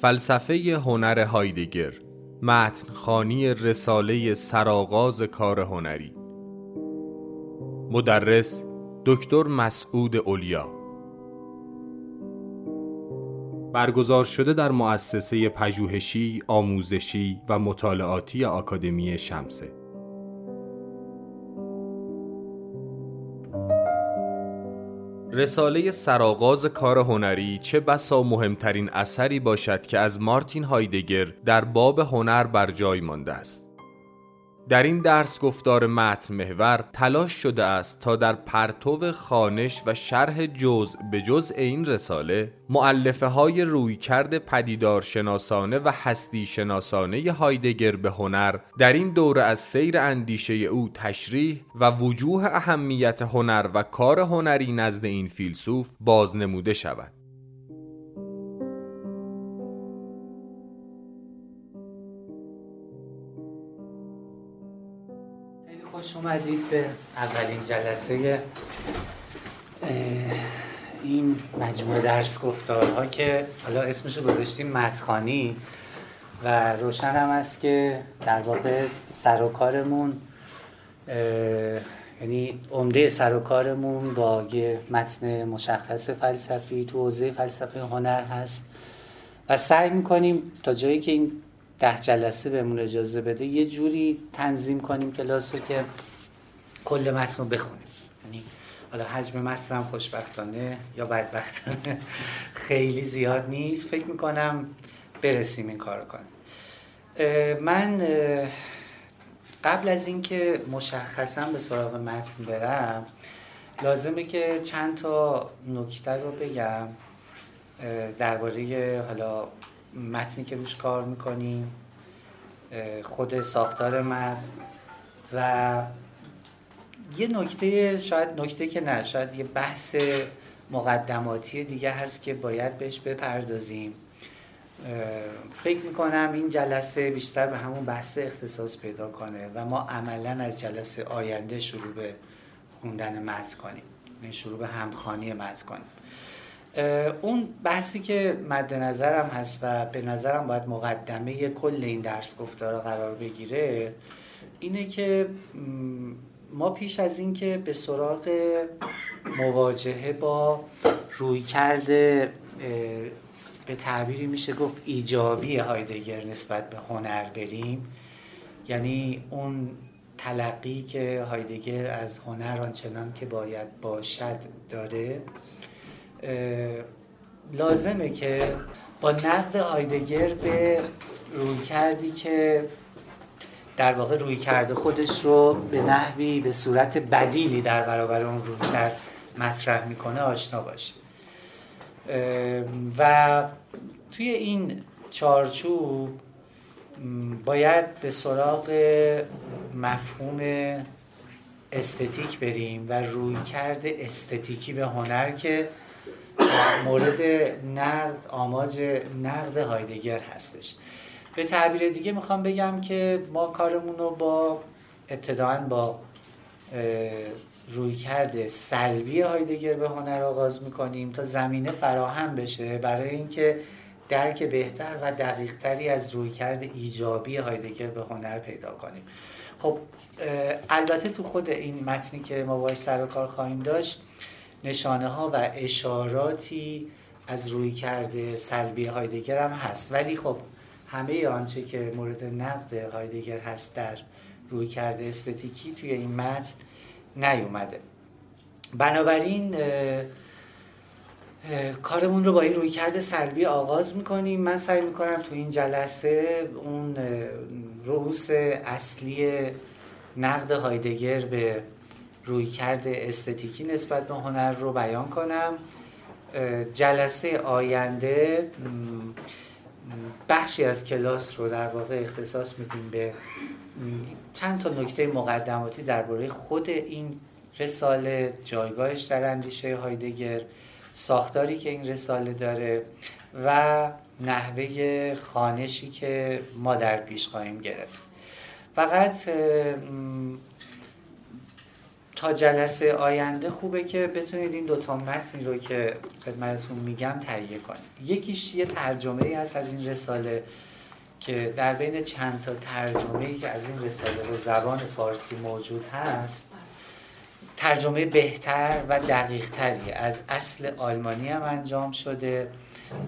فلسفه هنر هایدگر متن خانی رساله سرآغاز کار هنری. مدرس دکتر مسعود اولیا. برگزار شده در مؤسسه پژوهشی، آموزشی و مطالعاتی آکادمی شمسه. رساله سرآغاز کار هنری چه بسا مهمترین اثری باشد که از مارتین هایدگر در باب هنر بر جای مانده است؟ در این درس گفتار متن محور تلاش شده است تا در پرتو خانش و شرح جزء به جزء این رساله معلفه های روی کرده پدیدار شناسانه و هستی شناسانه هایدگر به هنر در این دوره از سیر اندیشه او تشریح و وجوه اهمیت هنر و کار هنری نزد این فیلسوف بازنموده شود. خوش اومدید به اولین جلسه این مجموعه درس گفتارها که حالا اسمش رو گذاشتیم متخانی و روشن هم است که در واقع سر و کارمون یعنی عمده سر و کارمون با یه متن مشخص فلسفی تو حوزه فلسفه هنر هست و سعی می‌کنیم تا جایی که این ده جلسه بهمون اجازه بده یه جوری تنظیم کنیم کلاس رو که کل متن رو بخونیم. یعنی حالا حجم متن خوشبختانه یا بدبختانه خیلی زیاد نیست. فکر می‌کنم برسیم این کار کنیم. من قبل از اینکه مشخصا به سراغ متن برم لازمه که چند تا نکته رو بگم درباره حالا متنی که روش کار می‌کنیم خود ساختار متن و یه نکته شاید نکته که نه شاید یه بحث مقدماتی دیگه هست که باید بهش بپردازیم. فکر می‌کنم این جلسه بیشتر به همون بحث اختصاص پیدا کنه و ما عملا از جلسه آینده شروع به خوندن متن کنیم. یعنی شروع به همخانی متن کنیم. اون بحثی که مد نظرم هست و به نظرم باید مقدمه کل این درس گفتارا قرار بگیره اینه که ما پیش از اینکه به سراغ مواجهه با روی کرده به تعبیری میشه گفت ایجابی هایدگر نسبت به هنر بریم. یعنی اون تلقی که هایدگر از هنر آنچنان که باید باشد داره. لازمه که با نقد هایدگر به روی کردی که در واقع روی کرده خودش رو به نحوی به صورت بدیلی در برابر اون روی کرد مطرح می‌کنه آشنا باشه. و توی این چارچوب باید به سراغ مفهوم استتیک بریم و روی کرده استتیکی به هنر که مورد نقد آماج نقد هایدگر هستش. به تعبیر دیگه می‌خوام بگم که ما کارمون رو با ابتداعا با روی کرده سلبی هایدگر به هنر آغاز می‌کنیم تا زمینه فراهم بشه برای اینکه درک بهتر و دقیقتری از روی کرده ایجابی هایدگر به هنر پیدا کنیم. خب البته تو خود این متنی که ما باش سر و کار خواهیم داشت نشانه ها و اشاراتی از روی کرده سلبی هایدگر هم هست. ولی خب همه آنچه که مورد نقد هایدگر هست در روی کرده استتیکی توی این متن نیومده. بنابراین کارمون رو با این روی کرده سلبی آغاز می‌کنیم. من سعی می‌کنم تو این جلسه اون رؤوس اصلی نقد هایدگر به روی کرده استتیکی نسبت به هنر رو بیان کنم. جلسه آینده بخشی از کلاس رو در واقع اختصاص میدیم به چند تا نکته مقدماتی درباره خود این رساله. جایگاهش در اندیشه هایدگر ساختاری که این رساله داره و نحوه خانشی که ما در پیش خواهیم گرفت. فقط تا جلسه آینده خوبه که بتونید این دوتا متنی رو که خدمتتون میگم تهیه کنید. یکیش یه ترجمه ای هست از این رساله که در بین چند تا ترجمه ای که از این رساله به زبان فارسی موجود هست ترجمه بهتر و دقیق تری از اصل آلمانی هم انجام شده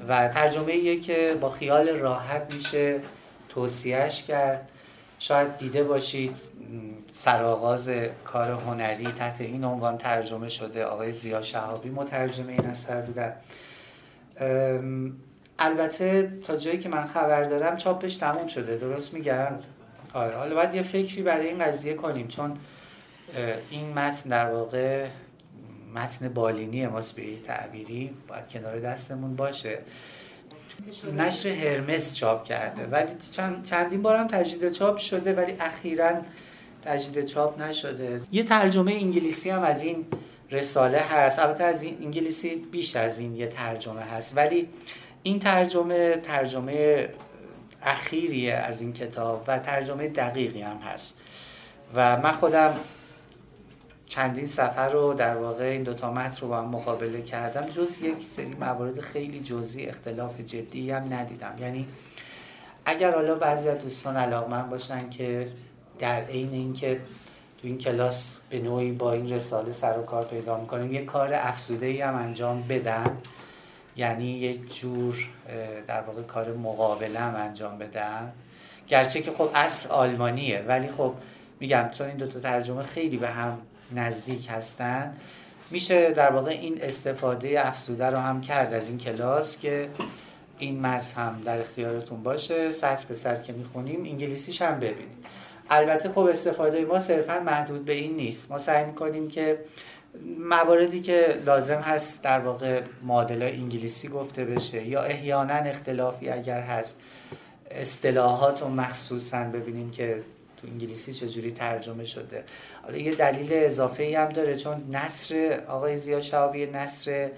و ترجمه ایه که با خیال راحت میشه توصیهش کرد. شاید دیده باشید سرآغاز کار هنری تحت این عنوان ترجمه شده. آقای زیا شهابی مترجم این اثر بودن البته تا جایی که من خبر دارم چاپش تموم شده. درست میگم آره. حالا باید یه فکری برای این قضیه کنیم چون این متن در واقع متن بالینی ماست به تعبیری. باید کنار دستمون باشه. نشر هرمس چاپ کرده. ولی چند چندین بارم تجدید چاپ شده ولی اخیرا تجدید چاپ نشده. یه ترجمه انگلیسی هم از این رساله هست. البته از این انگلیسی بیش از این یه ترجمه هست. ولی این ترجمه ترجمه اخیریه از این کتاب و ترجمه دقیقی هم هست. و من خودم چندین سفر رو در واقع این دوتا متن رو با هم مقابله کردم. جز یک سری موارد خیلی جزئی اختلاف جدی هم ندیدم. یعنی اگر حالا بعضی از دوستان علاقمند باشن که در عین اینکه تو این کلاس به نوعی با این رساله سر و کار پیدا می‌کنیم. یه کار افسوده ای هم انجام بدن یعنی یک جور در واقع کار مقابله هم انجام بدن. گرچه که خب اصل آلمانیه ولی خب میگم چون این دوتا ترجمه خیلی به هم نزدیک هستن میشه در واقع این استفاده افسوده رو هم کرد از این کلاس که این متن هم در اختیارتون باشه. سطر به سطر که می‌خونیم انگلیسیش هم ببینید. البته خب استفاده ما صرفا محدود به این نیست. ما سعی می‌کنیم که مواردی که لازم هست در واقع معادله انگلیسی گفته بشه یا احیانا اختلافی اگر هست اصطلاحات و مخصوصا ببینیم که تو انگلیسی چجوری ترجمه شده. حالا یه دلیل اضافه ای هم داره چون نصر آقای زیا شعبی نصر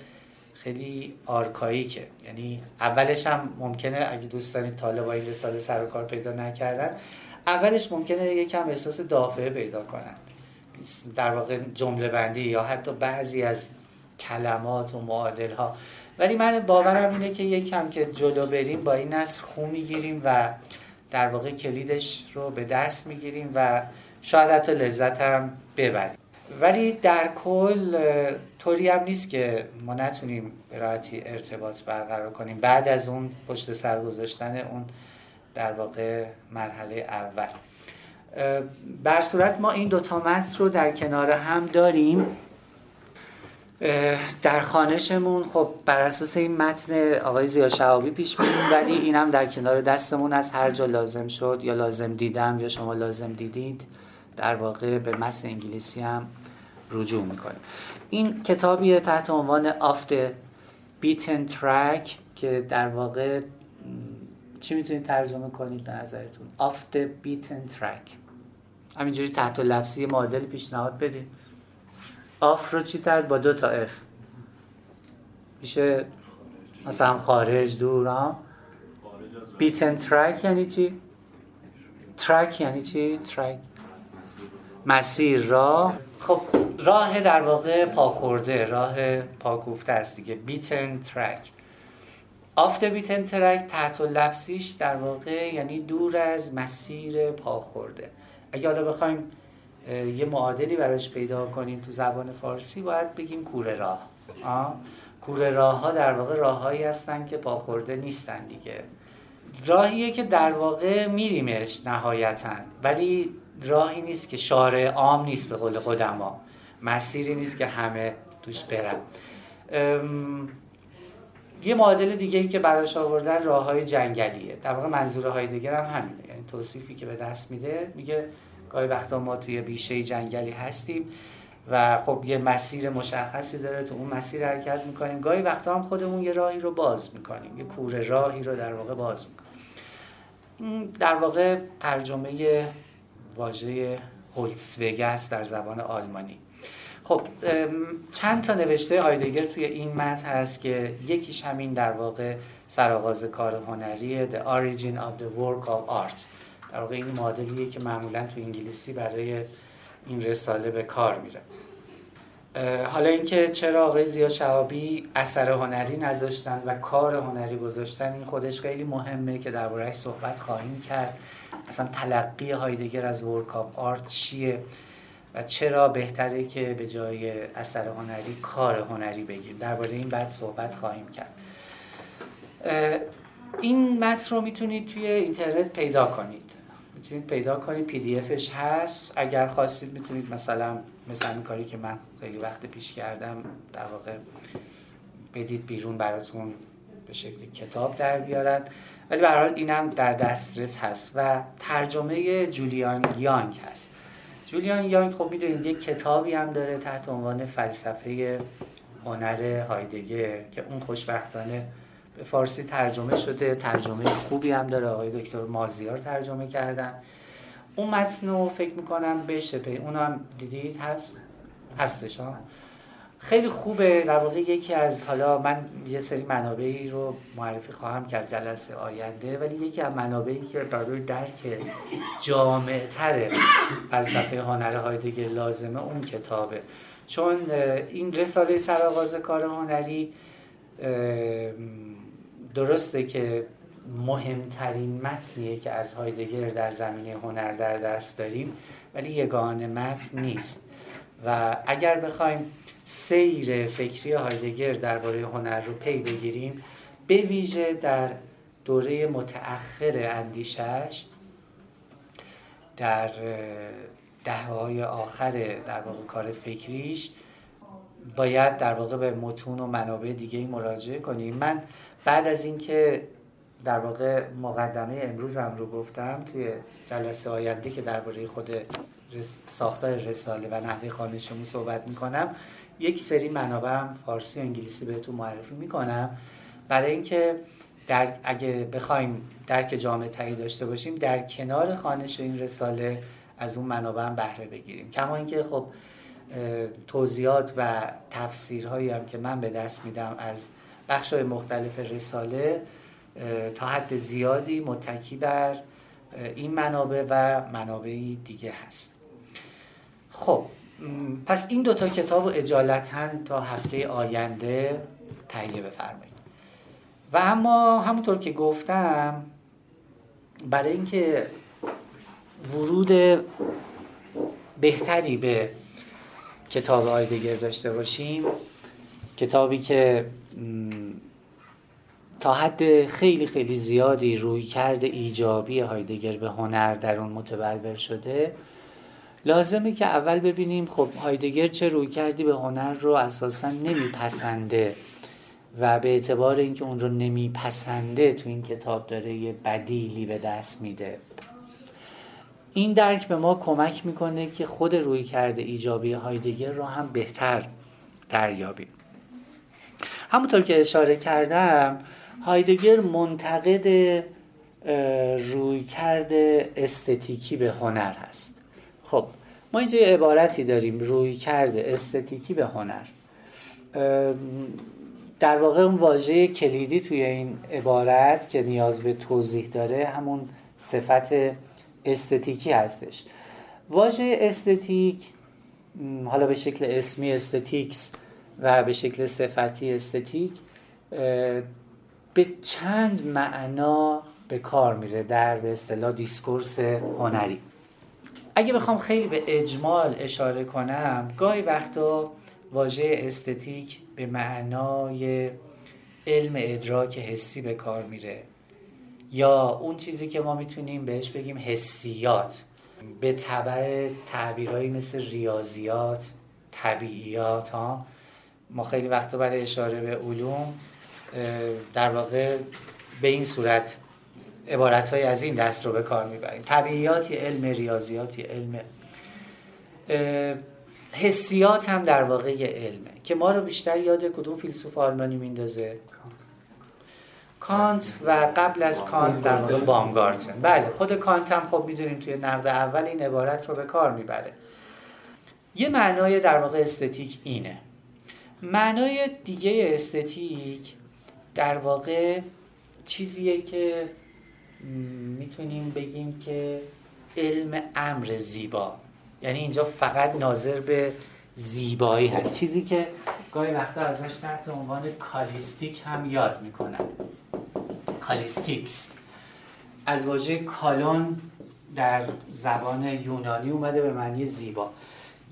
خیلی آرکاییکه. یعنی اولش هم ممکنه اگه دوست دارید طالب این رساله سر و کار پیدا نکردن اولش ممکنه یکم احساس دافعه پیدا کنن. در واقع جمله بندی یا حتی بعضی از کلمات و معادل ها ولی من باورم اینه که یکم که جلو بریم با این نصر خون می‌گیریم و در واقع کلیدش رو به دست می‌گیریم و شاید حتی لذت هم ببریم. ولی در کل طوری هم نیست که ما نتونیم به راحتی ارتباط برقرار کنیم. بعد از اون پشت سر گذاشتن اون در واقع مرحله اول. بر صورت ما این دوتا متن رو در کنار هم داریم. در خانشمون خب بر اساس این متن آقای زیا شعابی پیش میریم ولی این هم در کنار دستمون از هر جا لازم شد یا لازم دیدم یا شما لازم دیدید در واقع به متن انگلیسی هم رجوع می‌کنیم. این کتابی تحت عنوان آفت بیتن ترک که در واقع چی می‌تونید ترجمه کنید به نظرتون؟ Off the Beaten Track همینجوری تحت لفظی معادل پیشنهاد بدید Off رو چی ترد؟ با دو تا f میشه مثلا خارج دور ها beaten track یعنی چی؟ track یعنی چی؟ track مسیر راه. خب راه در واقع پاخورده راه پاکوفته است دیگه. beaten track آفت بیتن ترک تحت لفظیش در واقع یعنی دور از مسیر پاخورده اگه حالا بخوایم یه معادلی براش پیدا کنیم تو زبان فارسی باید بگیم کوره راه. کوره راه ها در واقع راههایی هستن که پاخورده نیستن دیگه. راهیه که در واقع میریمش نهایتا. ولی راهی نیست که شارع عام نیست به قول قدما. مسیری نیست که همه توش برن. یه معادل دیگه ای که براش آوردن راه های جنگلیه. در واقع منظور هایدگر هم همینه. یعنی توصیفی که به دست میده میگه گاهی وقتا ما توی بیشه جنگلی هستیم و خب یه مسیر مشخصی داره تو اون مسیر حرکت می‌کنیم. گاهی وقتا هم خودمون یه راهی رو باز می‌کنیم. یه کوره راهی رو در واقع باز می‌کنیم. در واقع ترجمه واژه هولتسوگس در زبان آلمانی. خب چند تا نوشته هایدگر توی این متن هست که یکیش همین در واقع سرآغاز کار هنری The Origin of the Work of Art. در واقع این معادلیه که معمولا تو انگلیسی برای این رساله به کار میره. حالا اینکه چرا آقای زیا شهابی اثر هنری نذاشتن و کار هنری گذاشتن این خودش خیلی مهمه که دربارهش صحبت خواهیم کرد. اصلا تلقی هایدگر از work of art چیه؟ و چرا بهتره که به جای اثر هنری کار هنری بگیم؟ درباره این بعد صحبت خواهیم کرد. این متن رو می‌تونید توی اینترنت پیدا کنید. می‌تونید پیدا کنید PDF ش هست. اگر خواستید می‌تونید مثلا مثل این کاری که من خیلی وقت پیش کردم در واقع بدید بیرون براتون به شکل کتاب در بیارن. ولی به حال اینم در دسترس هست و ترجمه جولیان یانگ هست. جولیان یانگ خب می‌دونید یک کتابی هم داره تحت عنوان فلسفه هنر هایدگر که اون خوشبختانه به فارسی ترجمه شده. ترجمه خوبی هم داره. آقای دکتر مازیار ترجمه کردن. اون متن رو فکر می‌کنم بشه پی اون هم دیدید هست؟ هستش ها؟ خیلی خوبه. در واقع یکی از حالا من یه سری منابعی رو معرفی خواهم کرد جلسه آینده ولی یکی از منابعی که برای درک جامع تر فلسفه هنر هایدگر لازمه اون کتابه. چون این رساله سرآغاز کار هنری درسته که مهمترین متنیه که از هایدگر در زمینه هنر در دست داریم ولی یگانه متن نیست. و اگر بخوایم سیر فکری هایدگر درباره هنر رو پی بگیریم. به ویژه در دوره متأخر اندیشش در دههای آخر در واقع کار فکریش باید در واقع به متون و منابع دیگه مراجعه کنیم. من بعد از اینکه در واقع مقدمه امروزم رو گفتم توی جلسه آینده که درباره خود ساختار رساله و نحوه خانشمون صحبت می‌کنم یک سری منابع فارسی و انگلیسی بهتون معرفی می‌کنم. برای اینکه در اگه بخوایم درک جامعه تری داشته باشیم در کنار خانش این رساله از اون منابع بهره بگیریم. کما اینکه خب توضیحات و تفسیرهایی هم که من به دست میدم از بخش های مختلف رساله تا حد زیادی متکی بر این منابع و منابعی دیگه هست. خب پس این دوتا کتاب اجالتا تا هفته آینده تهیه بفرمایید. و اما همونطور که گفتم برای اینکه ورود بهتری به کتاب آیدگر داشته باشیم کتابی که تا حد خیلی خیلی زیادی روی کرده ایجابی هایدگر به هنر در اون متبلور شده لازمه که اول ببینیم خب هایدگر چه روی کردی به هنر رو اساسا نمیپسنده و به اعتبار اینکه اون رو نمیپسنده تو این کتاب داره یه بدیلی به دست میده. این درک به ما کمک می‌کنه که خود روی کرده ایجابی هایدگر رو هم بهتر دریابیم. همونطور که اشاره کردم هایدگر منتقد روی کرده استتیکی به هنر هست. خب ما اینجا یه عبارتی داریم روی کرده استتیکی به هنر. در واقع اون واژه کلیدی توی این عبارت که نیاز به توضیح داره همون صفت استتیکی هستش. واژه استتیک حالا به شکل اسمی aesthetics و به شکل صفتی استتیک به چند معنا به کار میره در به اصطلاح discourse هنری. اگه بخوام خیلی به اجمال اشاره کنم گاهی وقتا واژه استتیک به معنای علم ادراک حسی به کار میره. یا اون چیزی که ما می‌تونیم بهش بگیم حسیات. به طبع تعبیرهایی مثل ریاضیات طبیعیات ها. ما خیلی وقتا برای اشاره به علوم در واقع به این صورت عبارت های از این دست رو به کار می‌بریم. طبیعیات یه علم ریاضیات یه علم. حسیات هم در واقع یه علمه که ما رو بیشتر یاد کدوم فیلسوف آلمانی میندازه؟ کانت و قبل از کانت در واقع. بامگارتن بله خود کانت هم خب می‌دونیم توی نقد اول این عبارت رو به کار می‌بره. یه معنای در واقع استتیک اینه. معنای دیگه استتیک در واقع چیزیه که می‌تونیم بگیم که علم امر زیبا. یعنی اینجا فقط ناظر به زیبایی هست. چیزی که گاهی وقتا ازش تحت عنوان کالیستیک هم یاد می‌کنن کالیستیکس. از واژه کالون در زبان یونانی اومده به معنی زیبا.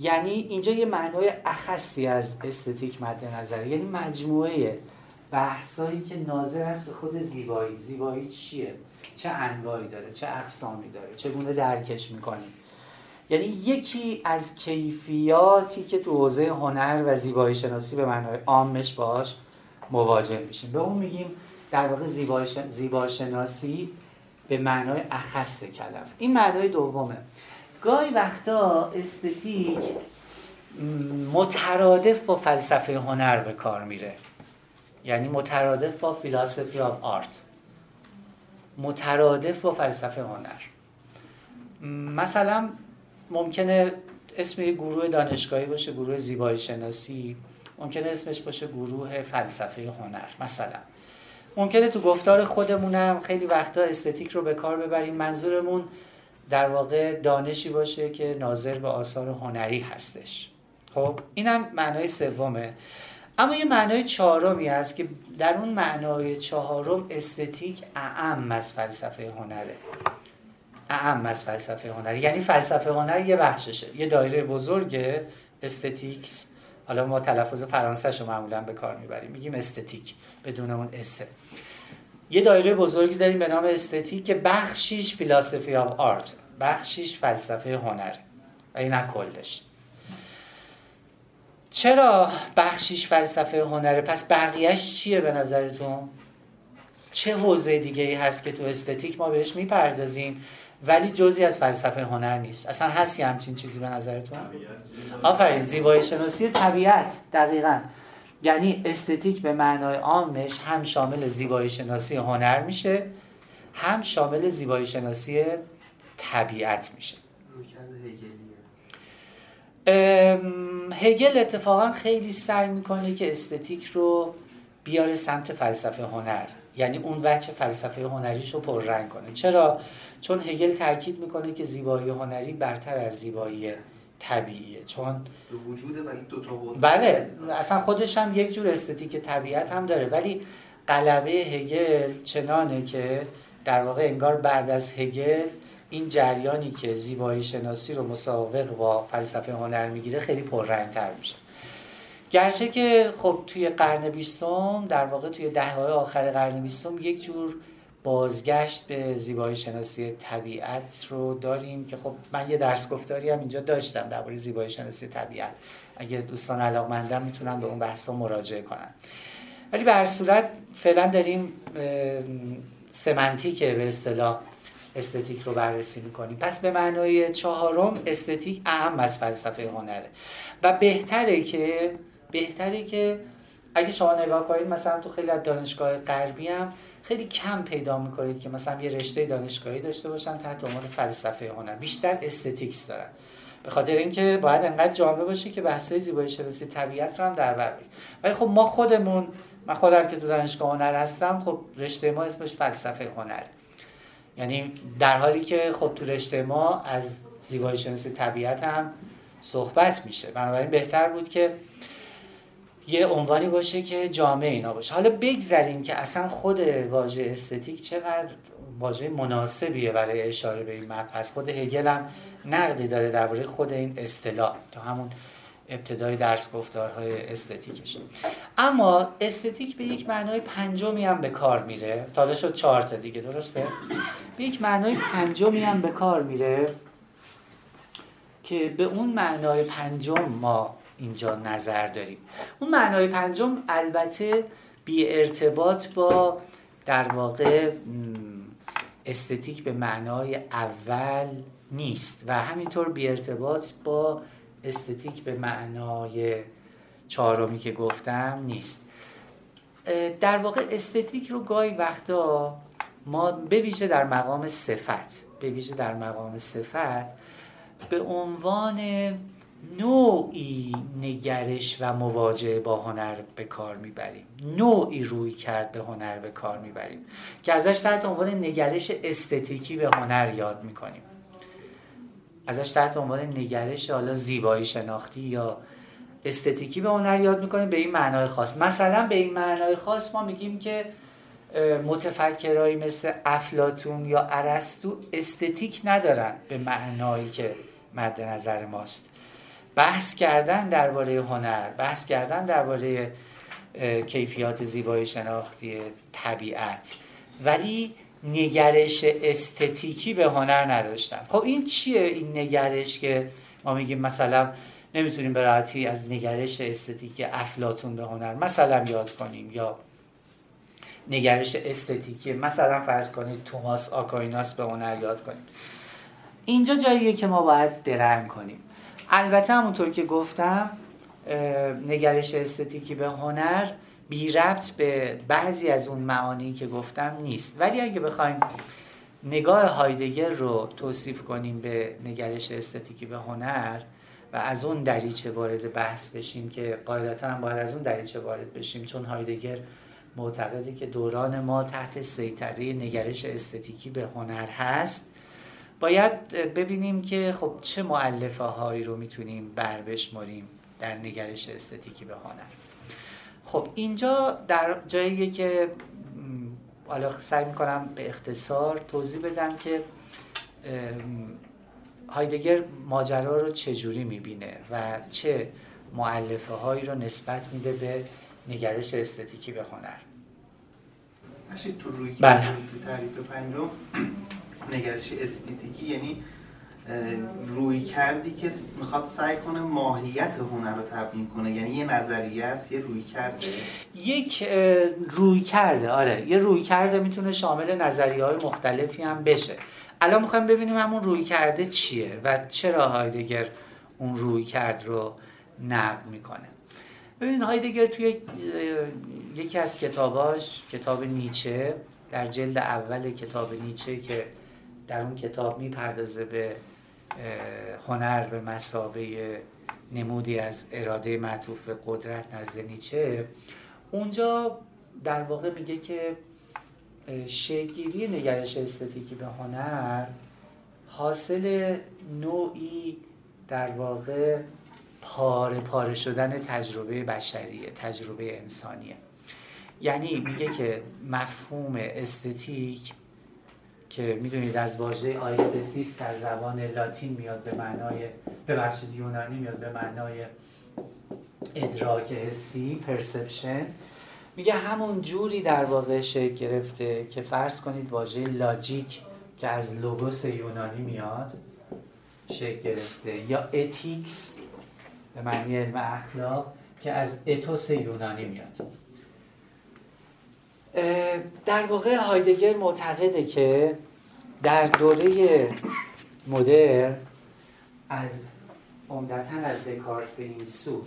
یعنی اینجا یه معنای اخصی از استتیک مد نظره. یعنی مجموعه بحثایی که ناظر است به خود زیبایی. زیبایی چیه؟ چه انواعی داره چه اقسامی داره چگونه درکش می‌کنیم یعنی یکی از کیفیاتی که تو حوزه هنر و زیبایی شناسی به معنای عامش باش مواجه میشیم. به اون میگیم در واقع زیبا شناسی به معنای اخص کلم این معنای دومه. گاهی وقتا استتیک مترادف با فلسفه هنر به کار میره. یعنی مترادف با فیلاسفی آف آرت. مترادف با فلسفه هنر. مثلا ممکنه اسم گروه دانشگاهی باشه گروه زیبایی شناسی ممکنه اسمش باشه گروه فلسفه هنر مثلا. ممکنه تو گفتار خودمونم خیلی وقتا استتیک رو به کار ببریم. منظورمون در واقع دانشی باشه که ناظر به آثار هنری هستش. خب اینم معنای سومه. اما یه معنای چهارمی هست که در اون معنای چهارم استتیک اعم از فلسفه هنره. اعم از فلسفه هنر. یعنی فلسفه هنر یه بخششه. یه دایره بزرگ aesthetics. حالا ما تلفظ فرانسه رو معمولا به کار می‌بریم. میگیم استتیک بدون اون s ه یه دایره بزرگی داریم به نام استتیک که بخشیش philosophy of art. بخشیش فلسفه هنر. و این کلش. چرا بخشیش فلسفه هنره؟ پس بقیهش چیه به نظرتون؟ چه حوزه دیگه ای هست که تو استتیک ما بهش می‌پردازیم ولی جزی از فلسفه هنر نیست؟ اصلا هستی همچین چیزی به نظرتون؟ آفرین زیبایی شناسی طبیعت دقیقا. یعنی استتیک به معنای عامش هم شامل زیبایی شناسی هنر میشه هم شامل زیبایی شناسی طبیعت میشه. هگل اتفاقا خیلی سعی می‌کنه که استتیک رو بیاره سمت فلسفه هنر. یعنی اون وجه فلسفه هنریش رو پررنگ کنه. چرا؟ چون هگل تاکید می‌کنه که زیبایی هنری برتر از زیبایی طبیعیه. چون وجود و این دو تا بله اصلا خودش هم یک جور استتیک طبیعت هم داره. ولی قلبه هگل چنانه که در واقع انگار بعد از هگل این جریانی که زیبایی شناسی رو مسابق با فلسفه هنر می‌گیره خیلی پررنگتر میشه. گرچه که خب توی قرن بیستم در واقع توی دهه آخر قرن بیستم یک جور بازگشت به زیبایی شناسی طبیعت رو داریم که خب من یه درس گفتاری هم اینجا داشتم درباره زیبایی شناسی طبیعت. اگه دوستان علاقمندن می‌تونن به اون بحث مراجعه کنن. ولی به هر صورت فعلا داریم سمنتیک به اصطلاح. استتیک رو بررسی می‌کنیم. پس به معنای چهارم استتیک اهم از فلسفه هنره. و بهتره که بهتره که اگه شما نگاه کنید مثلا تو خیلی از دانشگاه غربی هم خیلی کم پیدا می‌کنید که مثلا یه رشته دانشگاهی داشته باشن تحت عنوان فلسفه هنر. بیشتر استتیکس دارن. به خاطر اینکه باید انقدر جامع باشه که بحث‌های زیبایی شناسی طبیعت رو هم در بر بگیره ولی خب ما خودمون من خودم که تو دانشگاه هنر هستم خب رشته ما اسمش فلسفه هنر یعنی در حالی که خب تو رشته ما از زیبایی شناسی طبیعت هم صحبت میشه. بنابراین بهتر بود که یه عنوانی باشه که جامعه اینا باشه. حالا بگذاریم که اصلا خود واژه استتیک چقدر واژه مناسبیه برای اشاره به این مبحث. خود هگل هم نقدی داره درباره خود این اصطلاح. تا همون ابتدای درس گفتارهای استتیکش. اما استتیک به یک معنای پنجمی هم به کار میره. تا شد چهار تا دیگه درسته؟ به یک معنای پنجمی هم به کار میره که به اون معنای پنجم ما اینجا نظر داریم. اون معنای پنجم البته بی ارتباط با در واقع استتیک به معنای اول نیست و همینطور بی ارتباط با استتیک به معنای چهارمی که گفتم نیست. در واقع استتیک رو گاهی وقتا ما به ویژه در مقام صفت به ویژه در مقام صفت به عنوان نوعی نگرش و مواجهه با هنر به کار می‌بریم. نوعی روی کرد به هنر به کار می‌بریم که ازش تحت عنوان نگرش استتیکی به هنر یاد می‌کنیم. ازش تحت عنوان نگرش حالا زیبایی شناختی یا استتیکی به هنر یاد می‌کنیم به این معنای خاص. مثلا به این معنای خاص ما میگیم که متفکرهایی مثل افلاتون یا ارسطو استتیک ندارن به معنایی که مد نظر ماست. بحث کردن درباره هنر بحث کردن درباره کیفیات زیبایی شناختی طبیعت. ولی نگرش استتیکی به هنر نداشتن. خب این چیه این نگرش که ما میگیم مثلا نمی‌تونیم به از نگرش استتیکی افلاتون به هنر مثلا یاد کنیم یا نگرش استتیکی مثلا فرض کنید توماس آکایناس به هنر یاد کنیم. اینجا جاییه که ما باید درنگ کنیم. البته همونطور که گفتم نگرش استتیکی به هنر بی ربط به بعضی از اون معانی که گفتم نیست. ولی اگه بخوایم نگاه هایدگر رو توصیف کنیم به نگرش استتیکی به هنر و از اون دریچه وارد بحث بشیم که قاعدتا هم باید از اون دریچه وارد بشیم چون هایدگر معتقده که دوران ما تحت سیطره نگرش استتیکی به هنر هست. باید ببینیم که خب چه معلفه هایی رو می‌تونیم بر بشماریم در نگرش استتیکی به هنر. خب اینجا در جاییه که حالا سعی می‌کنم به اختصار توضیح بدم که هایدگر ماجرا رو چجوری می‌بینه و چه معلفه هایی رو نسبت میده به نگرش استتیکی به هنر تو روی بله. تو تعریف پنجم نگرش استتیکی یعنی روی کردی که می‌خواد سعی کنه ماهیت هنر رو تبیین کنه. یعنی یه نظریه است یه روی کرده. یک روی کرده. آره یه روی کرده می‌تونه شامل نظریه های مختلفی هم بشه. الان می‌خوایم ببینیم همون روی کرده چیه و چرا هایدگر اون روی کرد رو نقد می‌کنه. ببینید هایدگر توی یکی از کتاباش کتاب نیچه در جلد اول کتاب نیچه که در اون کتاب می‌پردازه به هنر به مسابه نمودی از اراده معطوف قدرت نزد نیچه. اونجا در واقع میگه که شگیری نگرش استتیکی به هنر حاصل نوعی در واقع پاره پاره شدن تجربه بشریه تجربه انسانیه. یعنی میگه که مفهوم استتیک که می‌دونید از واژه آیستسیس در زبان لاتین میاد به معنای ببخشید یونانی میاد به معنای ادراک حسی پرسپشن میگه همون جوری در واقع شکل گرفته که فرض کنید واژه لاجیک که از لوگوس یونانی میاد شکل گرفته. یا اتیکس به معنی علم اخلاق که از اتوس یونانی میاد. در واقع هایدگر معتقده که در دوره مدر از عمدتا از دکارت به این سو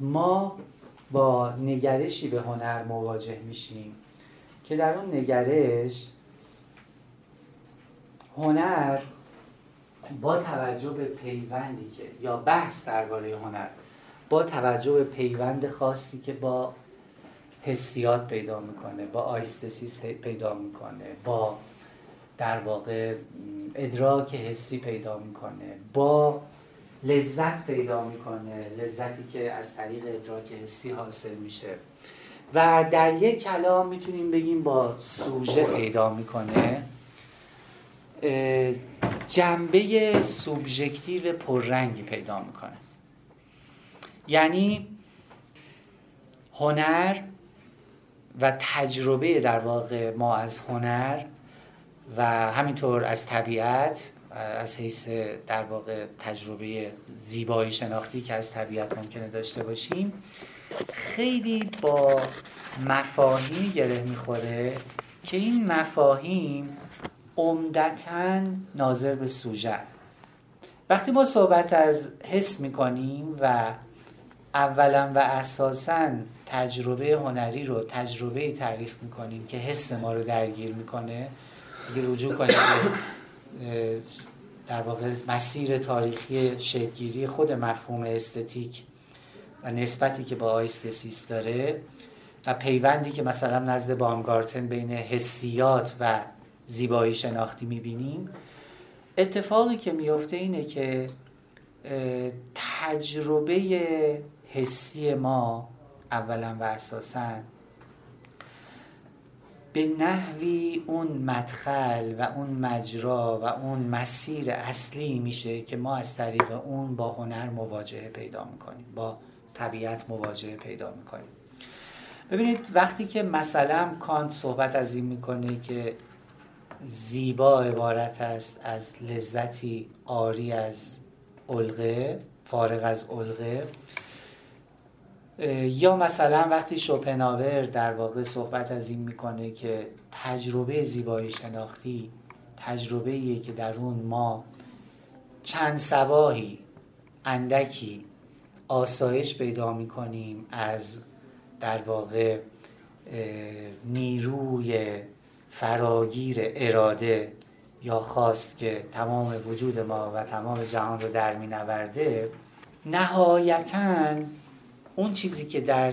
ما با نگرشی به هنر مواجه میشیم که در اون نگرش هنر با توجه به پیوندی که یا بحث درباره هنر با توجه به پیوند خاصی که با حسیات پیدا می‌کنه با آیستسیس پیدا می‌کنه با در واقع ادراک حسی پیدا می‌کنه با لذت پیدا می‌کنه لذتی که از طریق ادراک حسی حاصل میشه. و در یک کلام می‌تونیم بگیم با سوژه پیدا می‌کنه. جنبه سوبژکتیو پررنگی پیدا می‌کنه. یعنی هنر و تجربه در واقع ما از هنر و همینطور از طبیعت از حیث در واقع تجربه زیبایی شناختی که از طبیعت ممکنه داشته باشیم خیلی با مفاهیمی گره می‌خوره که این مفاهیم عمدتا ناظر به سوژه. وقتی ما صحبت از حس می‌کنیم و اولا و اساسا تجربه هنری رو تجربه تعریف می‌کنیم که حس ما رو درگیر می‌کنه. دیگه رجوع کنیم در واقع مسیر تاریخی شکلگیری خود مفهوم استتیک و نسبتی که با آیستسیس داره و پیوندی که مثلا نزد بامگارتن بین حسیات و زیبایی شناختی می‌بینیم اتفاقی که میفته اینه که تجربه حسی ما اولا و اساسا. به نحوی اون مدخل و اون مجرا و اون مسیر اصلی میشه که ما از طریق اون با هنر مواجهه پیدا می‌کنیم با طبیعت مواجهه پیدا می‌کنیم. ببینید وقتی که مثلا کانت صحبت از این می‌کنه که زیبا عبارت است از لذتی آری از علقه فارغ از علقه یا مثلا وقتی شوپناور در واقع صحبت از این می‌کنه که تجربه زیبایی شناختی تجربه که در اون ما چند سباهی اندکی آسایش پیدا می‌کنیم از در واقع نیروی فراگیر اراده یا خواست که تمام وجود ما و تمام جهان رو در می نورده نهایتا اون چیزی که در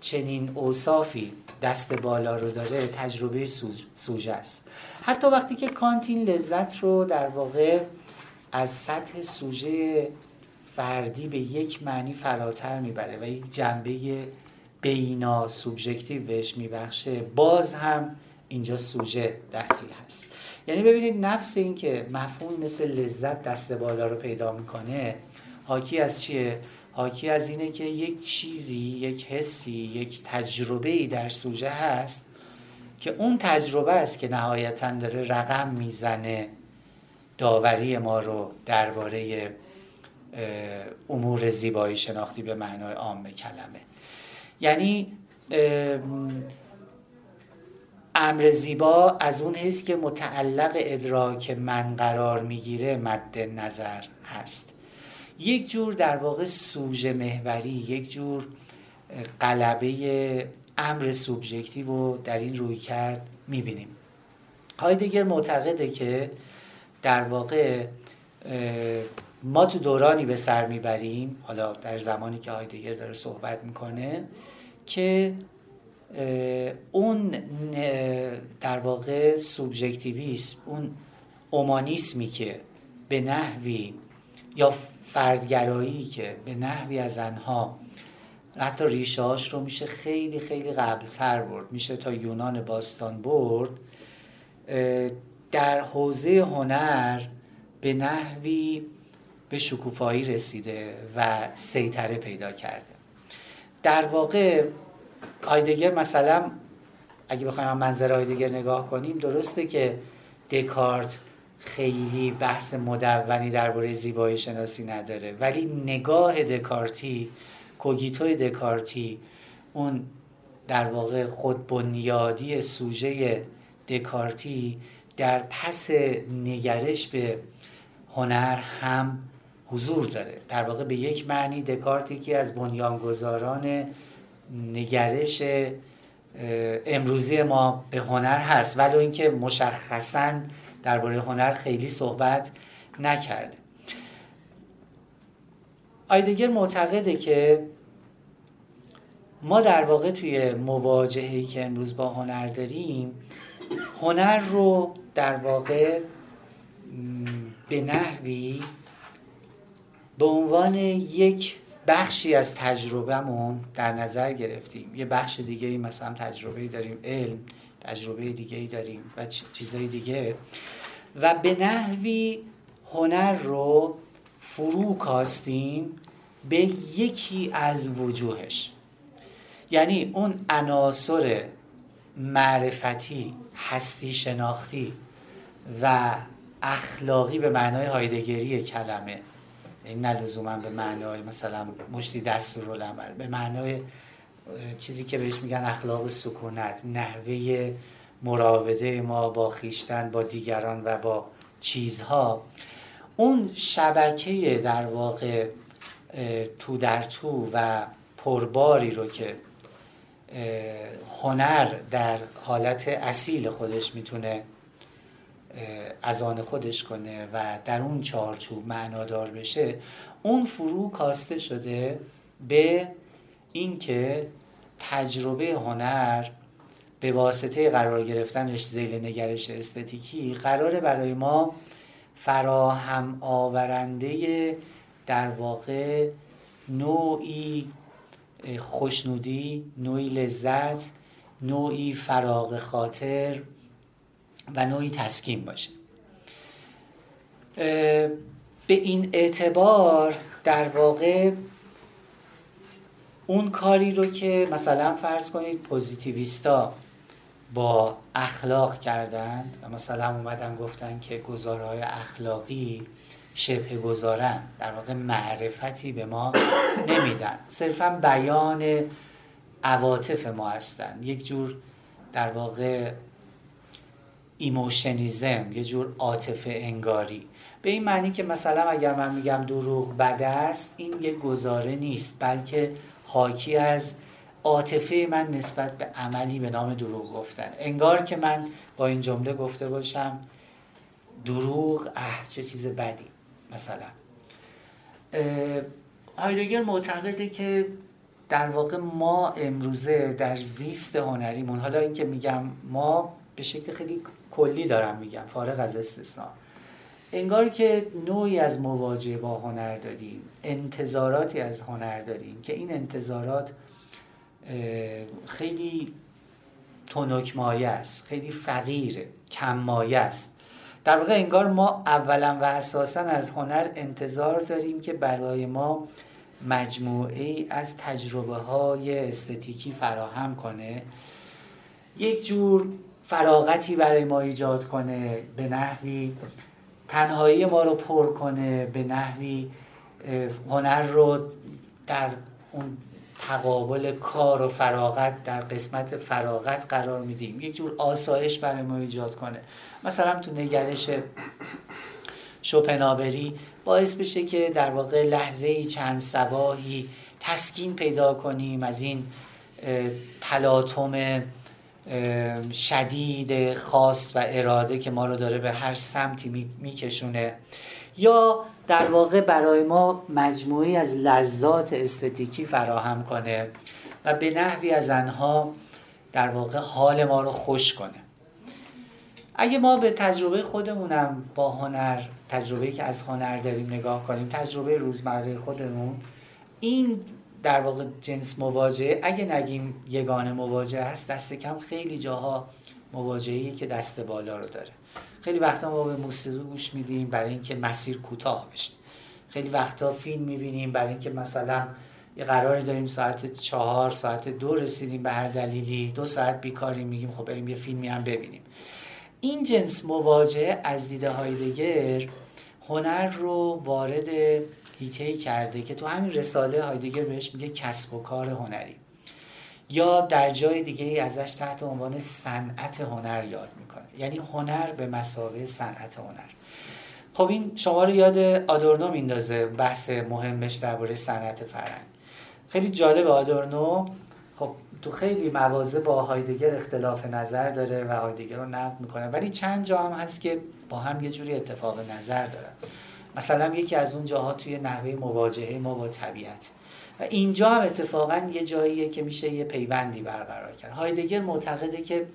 چنین اوصافی دست بالا رو داره تجربه سوژه است حتی وقتی که کانتین لذت رو در واقع از سطح سوژه فردی به یک معنی فراتر می‌بره و یک جنبه بینا سوبژکتیو بهش میبخشه باز هم اینجا سوژه دخیل هست یعنی ببینید نفس این که مفهوم مثل لذت دست بالا رو پیدا می‌کنه حاکی از چیه؟ حاکی از اینه که یک چیزی، یک حسی، یک تجربه ای در سوژه هست که اون تجربه است که نهایتا داره رقم می‌زنه داوری ما رو درباره امور زیبایی شناختی به معنای عام کلمه. یعنی امر زیبا از اون حیث که متعلق ادراک من قرار می‌گیره مد نظر هست. یک جور در واقع سوژه محوری یک جور قلبه امر سوبژکتیو رو در این روی کرد می‌بینیم. هایدگر معتقده که در واقع ما تو دورانی به سر می‌بریم حالا در زمانی که هایدگر داره صحبت می‌کنه که اون در واقع سوبژکتیویسم اون اومانیسمی که به نحوی یا فردگرایی که به نحوی از انها حتی ریشهاش رو میشه خیلی خیلی قبلتر برد. میشه تا یونان باستان برد. در حوزه هنر به نحوی به شکوفایی رسیده و سیطره پیدا کرده. در واقع آیدگر مثلا اگه بخوایم منظر آیدگر نگاه کنیم درسته که دکارت خیلی بحث مدونی درباره زیبایی شناسی نداره. ولی نگاه دکارتی کوگیتوی دکارتی اون در واقع خود بنیادی سوژه دکارتی در پس نگرش به هنر هم حضور داره. در واقع به یک معنی دکارتی که از بنیانگذاران نگرش امروزی ما به هنر هست. ولی اینکه مشخصا درباره هنر خیلی صحبت نکرده آیدگر معتقده که ما در واقع توی مواجههی که امروز با هنر داریم هنر رو در واقع به نحوی به عنوان یک بخشی از تجربهمون در نظر گرفتیم. یه بخش دیگه مثلا تجربه داریم علم تجربه دیگه داریم و چیزای دیگه. و به نحوی هنر رو فرو کاستیم به یکی از وجوهش. یعنی اون عناصر معرفتی هستی شناختی و اخلاقی به معنای هایدگری کلمه. این نه به معنای مثلا مشتی دستورالعمل به معنای چیزی که بهش میگن اخلاق سکونت نحوه مراوده ما با خیشتن با دیگران و با چیزها. اون شبکه در واقع تو در تو و پرباری رو که هنر در حالت اصیل خودش می‌تونه از آن خودش کنه و در اون چارچوب معنادار بشه اون فرو کاسته شده به اینکه تجربه هنر به واسطه قرار گرفتنش زیل نگرش استتیکی قراره برای ما فراهم آورنده در واقع نوعی خوشنودی نوعی لذت نوعی فراغ خاطر و نوعی تسکین باشه. به این اعتبار در واقع اون کاری رو که مثلا فرض کنید پوزیتیویستا با اخلاق کردن و مثلا اومدن گفتن که گزارهای اخلاقی شبه گذارن در واقع معرفتی به ما نمیدن. صرفا بیان عواطف ما هستن. یک جور در واقع ایموشنیزم یه جور عاطفه انگاری. به این معنی که مثلا اگر من میگم دروغ بد است این یک گزاره نیست بلکه حاکی از عاطفه من نسبت به عملی به نام دروغ گفتن. انگار که من با این جمله گفته باشم دروغ اه چه چیز بدی مثلا. هایدگر معتقده که در واقع ما امروزه در زیست هنریمون حالا اینکه میگم ما به شکل خیلی کلی دارم میگم فارغ از استثناء انگار که نوعی از مواجهه با هنر داریم انتظاراتی از هنر داریم که این انتظارات خیلی تنک مایه است خیلی فقیره کم مایه است. در واقع انگار ما اولا و اساسا از هنر انتظار داریم که برای ما مجموعه از تجربه های استتیکی فراهم کنه. یک جور فراغتی برای ما ایجاد کنه به نحوی تنهایی ما رو پر کنه به نحوی هنر رو در اون تقابل کار و فراغت در قسمت فراغت قرار میدیم. یک جور آسایش برای ما ایجاد کنه. مثلا تو نگرش شوپناوری باعث بشه که در واقع لحظه چند سباهی تسکین پیدا کنیم از این تلاطم شدید خواست و اراده که ما رو داره به هر سمتی میکشونه. یا در واقع برای ما مجموعی از لذات استتیکی فراهم کنه و به نحوی از آنها در واقع حال ما رو خوش کنه. اگه ما به تجربه خودمونم با هنر تجربه که از هنر داریم نگاه کنیم تجربه روزمره خودمون این در واقع جنس مواجهه اگه نگیم یگانه مواجهه هست دست کم خیلی جاها مواجهی که دست بالا رو داره. خیلی وقتا ما به موسیقی گوش میدیم برای اینکه مسیر کوتاه بشه. خیلی وقتا فیلم می‌بینیم برای اینکه مثلا یه قراری داریم ساعت چهار ساعت دو رسیدیم به هر دلیلی دو ساعت بیکاریم میگیم خب بریم یه فیلمی هم ببینیم. این جنس مواجهه از دیده هایدگر هنر رو وارد هیته کرده که تو همین رساله هایدگر بهش میگه کسب و کار هنری. یا در جای دیگه ازش تحت عنوان صنعت هنر یاد یعنی هنر به مسابقه صنعت هنر. خب این شما رو یاد آدورنو میندازه بحث مهمش درباره صنعت فرهنگ. خیلی جالب آدورنو. خب تو خیلی مواضع با هایدگر اختلاف نظر داره و هایدگر رو نقد می‌کنه. ولی چند جا هم هست که با هم یه جوری اتفاق نظر دارن. مثلا یکی از اون جاها توی نحوه مواجهه ما با طبیعت. و اینجا هم اتفاقا یه جاییه که میشه یه پیوندی برقرار کرد. هایدگر معتقده که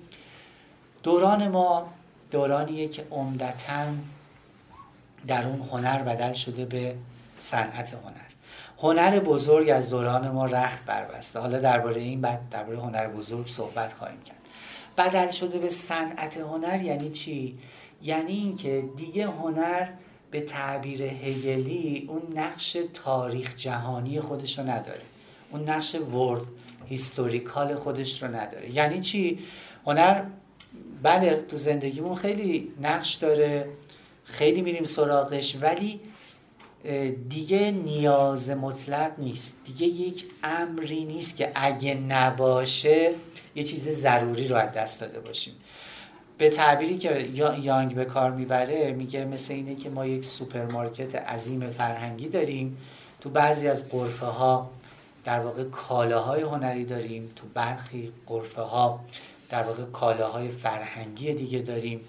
دوران ما دورانیه که عمدتا در اون هنر بدل شده به صنعت هنر. هنر بزرگ از دوران ما رخت بربسته. حالا درباره این بعد درباره هنر بزرگ صحبت خواهیم کرد. بدل شده به صنعت هنر یعنی چی؟ یعنی اینکه دیگه هنر به تعبیر هگلی اون نقش تاریخ جهانی خودش رو نداره. اون نقش ورد historical خودش رو نداره. یعنی چی؟ هنر بله تو زندگیمون خیلی نقش داره خیلی میریم سراغش ولی دیگه نیاز مطلق نیست. دیگه یک امری نیست که اگه نباشه یه چیز ضروری رو از دست داده باشیم. به تعبیری که یانگ به کار می‌بره میگه مثل اینه که ما یک سوپرمارکت عظیم فرهنگی داریم. تو بعضی از قرفه ها در واقع کالاهای هنری داریم. تو برخی قرفه ها در واقع کالاهای فرهنگی دیگه داریم.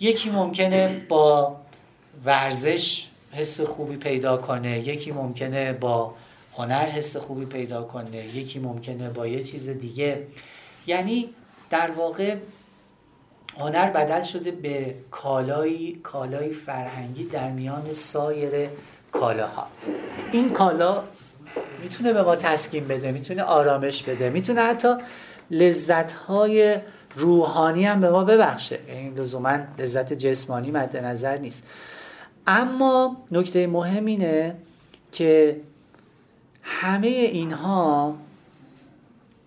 یکی ممکنه با ورزش حس خوبی پیدا کنه یکی ممکنه با هنر حس خوبی پیدا کنه یکی ممکنه با یه چیز دیگه. یعنی در واقع هنر بدل شده به کالایی کالای فرهنگی در میان سایر کالاها. این کالا می‌تونه به ما تسکین بده می‌تونه آرامش بده می‌تونه حتی لذت های روحانی هم به ما ببخشه. این لزوما لذت جسمانی مد نظر نیست. اما نکته مهم اینه که همه اینها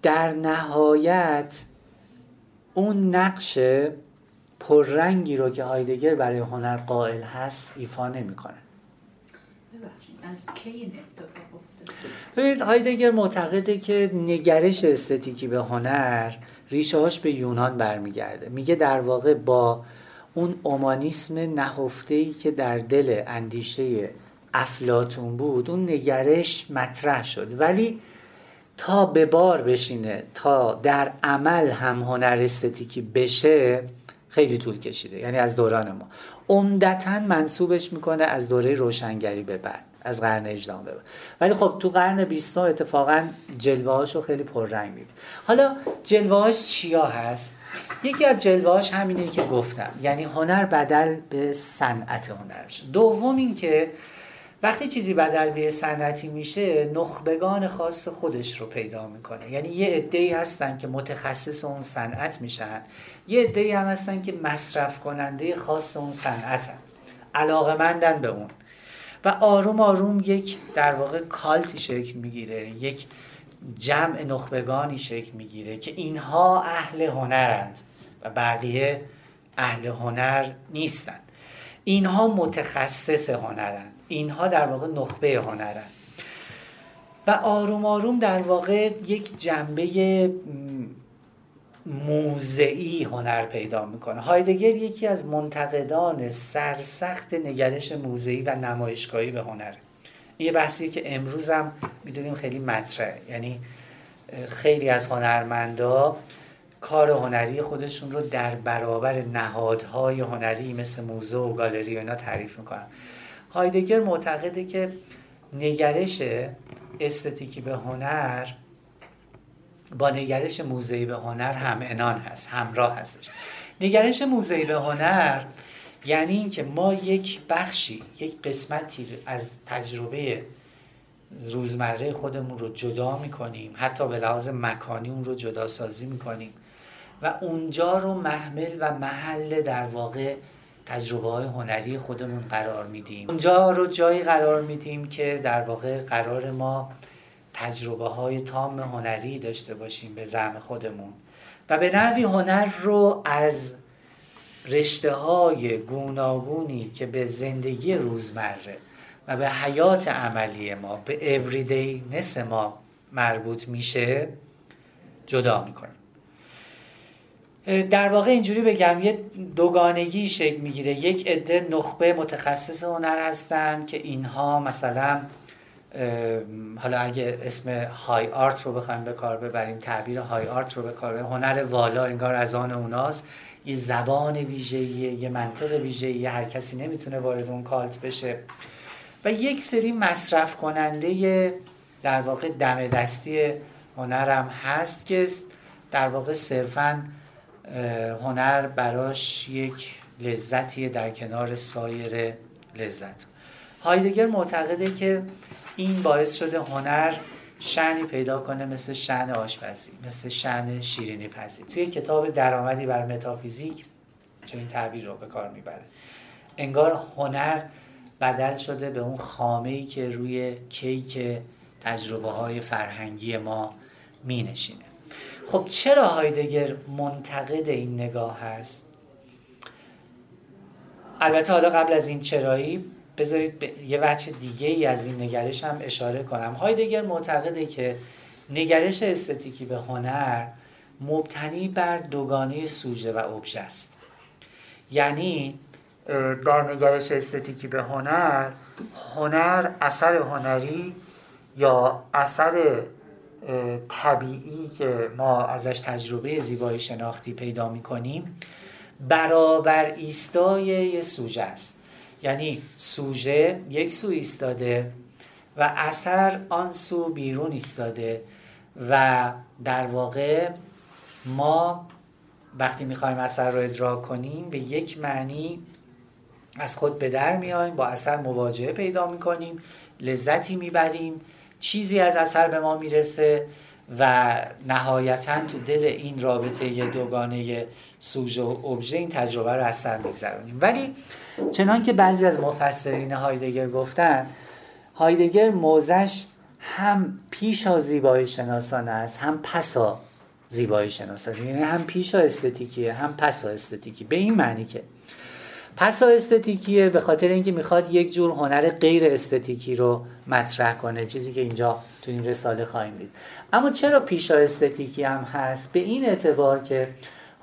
در نهایت اون نقش پررنگی رو که هایدگر برای هنر قائل هست ایفا نمی‌کنه. از کی ببینید هایدگر معتقده که نگرش استتیکی به هنر ریشه هاش به یونان برمیگرده. میگه در واقع با اون اومانیسم نهفته ای که در دل اندیشه افلاتون بود اون نگرش مطرح شد. ولی تا به بار بشینه تا در عمل هم هنر استتیکی بشه خیلی طول کشیده. یعنی از دوران ما. عمدتا منصوبش می‌کنه از دوره روشنگری به بعد. از قرن 18 به ولی خب تو قرن 20 اتفاقا جلوه رو خیلی پررنگ می‌بینی. حالا جلوه چیا هست؟ یکی از جلوه همینه که گفتم. یعنی هنر بدل به صنعت هنرش. دوم اینکه وقتی چیزی بدل به صنعتی میشه نخبگان خاص خودش رو پیدا می‌کنه. یعنی یه عده‌ای هستن که متخصص اون صنعت میشن. یه عده‌ای هم هستن که مصرف کننده خاص اون صنعتن. علاقمندن به اون. و آروم آروم یک در واقع کالتی شکل می‌گیره یک جمع نخبگانی شکل می‌گیره که اینها اهل هنرند و بقیه اهل هنر نیستند. اینها متخصص هنرند. اینها در واقع نخبه هنرند. و آروم آروم در واقع یک جنبه موزعی هنر پیدا می‌کنه. هایدگر یکی از منتقدان سرسخت نگرش موزعی و نمایشگاهی به هنر یه بحثی که امروز هم می‌دونیم خیلی مطرحه. یعنی خیلی از هنرمندا کار هنری خودشون رو در برابر نهادهای هنری مثل موزه و گالری و اینا تعریف می‌کنن. هایدگر معتقده که نگرش استتیکی به هنر با نگرش موزهی به هنر هم انان هست همراه هستش. نگرش موزهی به هنر یعنی اینکه ما یک بخشی یک قسمتی از تجربه روزمره خودمون رو جدا می‌کنیم حتی به لحاظ مکانی اون رو جدا سازی می‌کنیم و اونجا رو محمل و محل در واقع تجربه های هنری خودمون قرار میدیم. اونجا رو جایی قرار میدیم که در واقع قرار ما تجربه های تام هنری داشته باشیم به زعم خودمون. و به نوی هنر رو از رشته های گوناگونی که به زندگی روزمره و به حیات عملی ما به اوریدی نس ما مربوط میشه جدا می‌کنیم. در واقع اینجوری بگم یه دوگانگی شکل می‌گیره. یک عده نخبه متخصص هنر هستن که اینها مثلا حالا اگه اسم های آرت رو بخوایم به کار ببریم تعبیر های آرت رو به کار ببریم هنر والا انگار از آن اوناست. یه زبان ویژه‌ایه یه منطق ویژه‌ای هر کسی نمی‌تونه وارد اون کالت بشه. و یک سری مصرف کننده در واقع دم دستی هنرم هست که در واقع صرفا هنر براش یک لذتی در کنار سایر لذت. هایدگر معتقده که این باعث شده هنر شعنی پیدا کنه مثل شعن آشپزی مثل شعن شیرینی پزی. توی کتاب درآمدی بر متافیزیک این تعبیر رو به کار می‌بره. انگار هنر بدل شده به اون خامه ای که روی کیک تجربه های فرهنگی ما می نشینه خب چرا هایدگر منتقد این نگاه هست؟ البته حالا قبل از این چرایی بذارید به یه وجه دیگه ای از این نگرش هم اشاره کنم. هایدگر معتقده که نگرش استتیکی به هنر مبتنی بر دوگانه سوژه و ابژه است. یعنی در نگرش استتیکی به هنر هنر اثر هنری یا اثر طبیعی که ما ازش تجربه زیبایی شناختی پیدا می کنیم برابر ایستای یه سوژه است. یعنی سوژه یک سو ایستاده و اثر آن سو بیرون ایستاده و در واقع ما وقتی می‌خوایم اثر رو ادراک کنیم به یک معنی از خود به در میایم با اثر مواجهه پیدا می‌کنیم لذتی می‌بریم چیزی از اثر به ما می‌رسه و نهایتا تو دل این رابطه دوگانه سوژ و ابژه این تجربه رو از سر میگذرونیم. ولی چنان که بعضی از مفسرین هایدگر گفتن هایدگر موزش هم پیشا زیبایی شناسانه است هم پسا زیبایی شناسانه. یعنی هم پیشا استتیکیه هم پسا استتیکی به این معنی که پسا استتیکیه به خاطر اینکه می‌خواد یک جور هنر غیر استتیکی رو مطرح کنه چیزی که اینجا تو این رساله خواهیم دید. اما چرا پیشا استتیکی هم هست؟ به این اعتبار که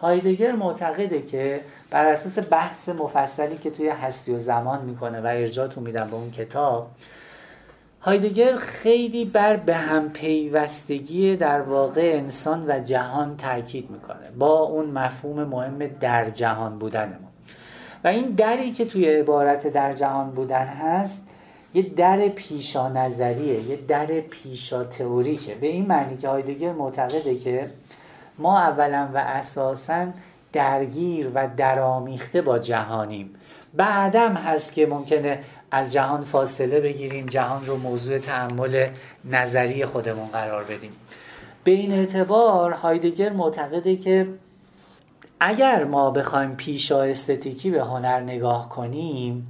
هایدگر معتقده که بر اساس بحث مفصلی که توی هستی و زمان می‌کنه و ارجاعتون میدم به اون کتاب هایدگر خیلی بر به هم پیوستگی در واقع انسان و جهان تاکید می‌کنه با اون مفهوم مهم در جهان بودن ما و این دری که توی عبارت در جهان بودن هست یه در پیشا نظریه یه در پیشا تئوریکه به این معنی که هایدگر معتقده که ما اولا و اساسا درگیر و درامیخته با جهانیم. بعدم هست که ممکنه از جهان فاصله بگیریم جهان رو موضوع تعمل نظری خودمون قرار بدیم. به این اعتبار هایدگر معتقده که اگر ما بخوایم پیشا استتیکی به هنر نگاه کنیم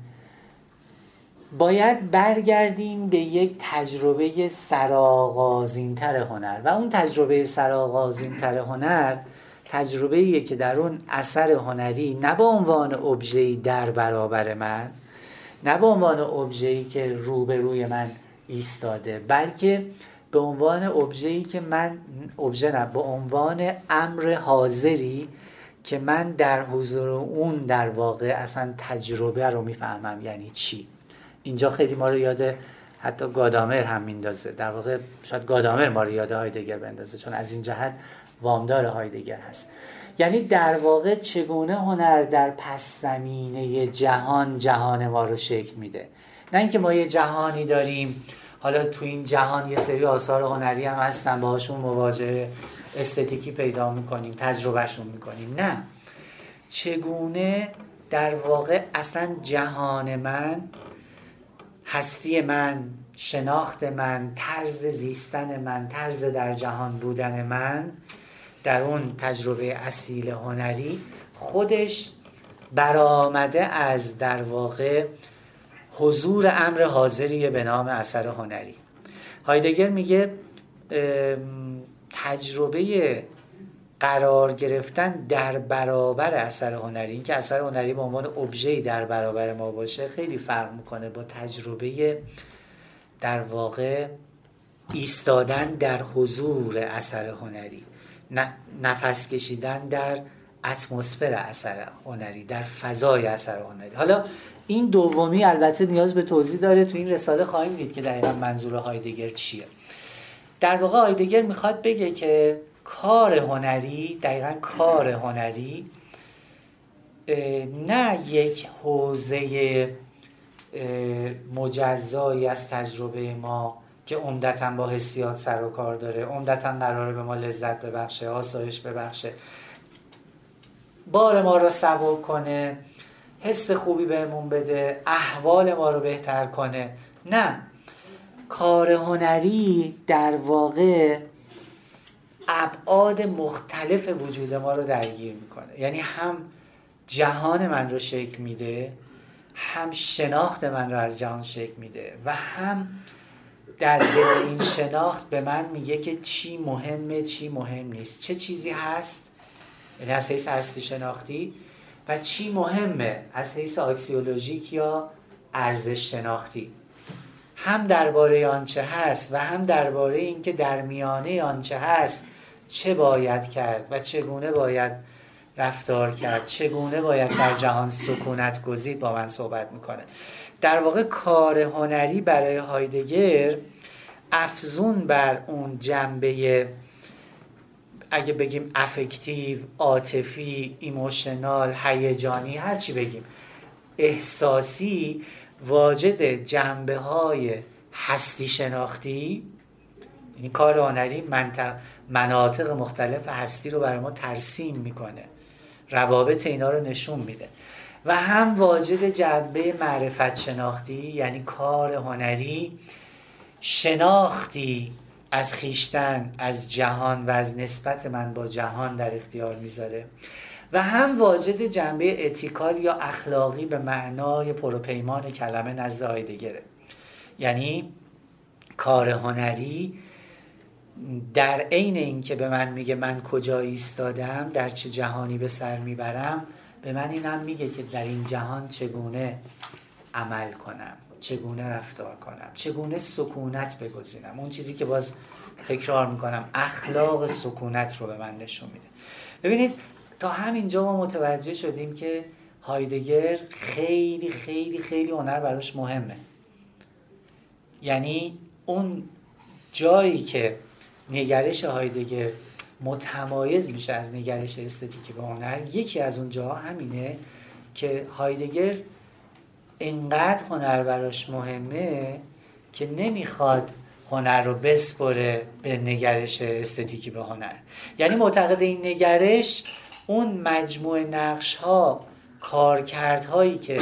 باید برگردیم به یک تجربه سراغازینتر هنر. و اون تجربه سراغازینتر هنر تجربه که در اون اثر هنری نه به عنوان ابژه‌ای در برابر من نه به عنوان ابژه‌ای که روبروی من ایستاده بلکه به عنوان ابژه‌ای که من ابژه نه به عنوان امر حاضری که من در حضور اون در واقع اصلا تجربه رو می‌فهمم یعنی چی. اینجا خیلی ما رو یاد حتی گادامر هم میندازه. در واقع شاید گادامر ما رو یاد هایدگر بندازه چون از این جهت وامدار هایدگر هست. یعنی در واقع چگونه هنر در پس زمینه جهان جهان ما رو شکل میده؟ نه اینکه ما یه جهانی داریم حالا تو این جهان یه سری آثار هنری هم هستن باهاشون مواجهه استتیکی پیدا می‌کنیم تجربهشون می‌کنیم. نه. چگونه در واقع اصلا جهان من هستی من شناخت من طرز زیستن من طرز در جهان بودن من در اون تجربه اصیل هنری خودش برآمده از در واقع حضور امر حاضری به نام اثر هنری. هایدگر میگه تجربه قرار گرفتن در برابر اثر هنری. این که اثر هنری به عنوان ابژه‌ای در برابر ما باشه خیلی فرق می‌کنه با تجربه در واقع ایستادن در حضور اثر هنری. نفس کشیدن در اتمسفر اثر هنری در فضای اثر هنری. حالا این دومی البته نیاز به توضیح داره تو این رساله خواهیم دید که دقیقا منظور هایدگر چیه. در واقع هایدگر می‌خواد بگه که کار هنری دقیقا کار هنری نه یک حوزه مجزایی از تجربه ما که عمدتا با حسیات سر و کار داره عمدتا قراره به ما لذت ببخشه آسایش ببخشه. بار ما رو سبک کنه حس خوبی بهمون بده احوال ما رو بهتر کنه. نه. کار هنری در واقع ابعاد مختلف وجود ما رو درگیر می‌کنه. یعنی هم جهان من رو شکل میده هم شناخت من رو از جهان شکل میده و هم در دل این شناخت به من میگه که چی مهمه چی مهم نیست. چه چیزی هست؟ یعنی از حیث هستی شناختی و چی مهمه؟ از حیث آکسیولوژیک یا ارزش شناختی. هم درباره آنچه هست و هم درباره اینکه در میانه آنچه هست چه باید کرد و چگونه باید رفتار کرد چگونه باید در جهان سکونت گزید با من صحبت می‌کنه. در واقع کار هنری برای هایدگر افزون بر اون جنبه اگه بگیم affective عاطفی emotional هیجانی هر چی بگیم احساسی واجد جنبه های هستی شناختی این کار هنری مناطق مختلف هستی رو برای ما ترسیم می‌کنه. روابط اینا رو نشون میده. و هم واجد جنبه معرفت شناختی یعنی کار هنری شناختی از خیشتن از جهان و از نسبت من با جهان در اختیار می‌ذاره. و هم واجد جنبه اتیکال یا اخلاقی به معنای پروپیمان کلمه نزد آیدگره یعنی کار هنری در عین اینکه به من میگه من کجا ایستادم در چه جهانی به سر می‌برم به من اینم میگه که در این جهان چگونه عمل کنم چگونه رفتار کنم چگونه سکونت بگزینم. اون چیزی که باز تکرار می‌کنم اخلاق سکونت رو به من نشون میده. ببینید تا همینجا ما متوجه شدیم که هایدگر خیلی خیلی خیلی هنر براش مهمه. یعنی اون جایی که نگرش هایدگر متمایز میشه از نگرش استتیکی به هنر یکی از اون جاها همینه که هایدگر انقدر هنر براش مهمه که نمی‌خواد هنر رو بسپره به نگرش استتیکی به هنر. یعنی معتقد این نگرش اون مجموع نقش ها کارکردهایی که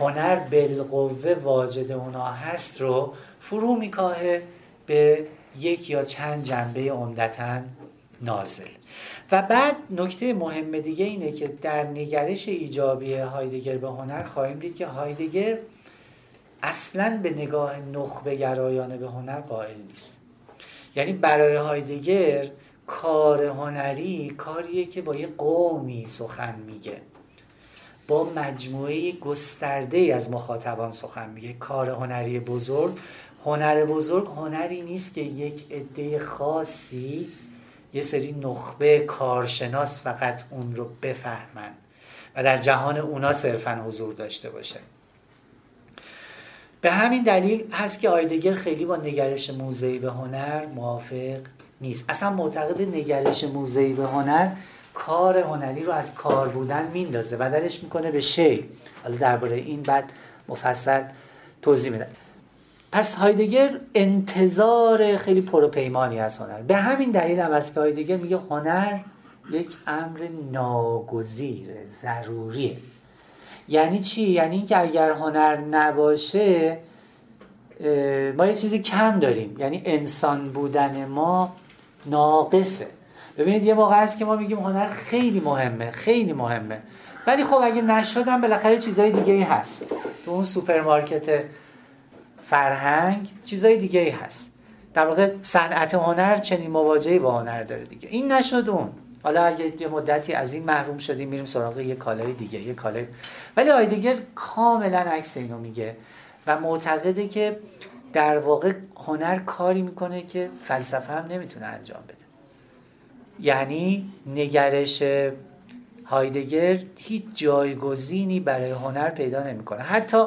هنر بالقوه واجد اونا هست رو فرو میکاهه به یک یا چند جنبه عمدتا نازل. و بعد نکته مهم دیگه اینه که در نگرش ایجابی هایدگر به هنر خواهیم دید که هایدگر اصلا به نگاه نخبه گرایانه به هنر قائل نیست. یعنی برای هایدگر کار هنری کاریه که با یه قومی سخن میگه. با مجموعه گسترده از مخاطبان سخن میگه. کار هنری بزرگ هنر بزرگ هنری نیست که یک عده خاصی یه سری نخبه کارشناس فقط اون رو بفهمن و در جهان اونا صرفا حضور داشته باشه. به همین دلیل هست که آیدگر خیلی با نگرش موزهی به هنر موافق نیست. اصلا معتقد نگرش موزهی به هنر کار هنری رو از کار بودن میندازه بدلش می‌کنه به شی. حالا درباره این بعد مفصل توضیح میدم. پس هایدگر انتظار خیلی پروپیمانی از هنر. به همین دلیل هم است که هایدگر میگه هنر یک امر ناگزیر ضروریه. یعنی چی؟ یعنی اینکه اگر هنر نباشه ما یه چیزی کم داریم. یعنی انسان بودن ما ناقصه. ببینید یه موقع هست که ما میگیم هنر خیلی مهمه خیلی مهمه. ولی خب اگه نشدم بالاخره چیزای دیگه ای هست. تو اون سوپرمارکت فرهنگ چیزای دیگه ای هست. در واقع صنعت هنر چنین مواجهی با هنر داره دیگه. این نشد اون. حالا اگه یه مدتی از این محروم شدیم میریم سراغ یه کالای دیگه یه کالای. ولی آیدگر کاملا عکس اینو میگه و معتقده که در واقع هنر کاری می‌کنه که فلسفه هم نمی‌تونه انجام بده. یعنی نگرش هایدگر هیچ جایگزینی برای هنر پیدا نمی‌کنه. حتی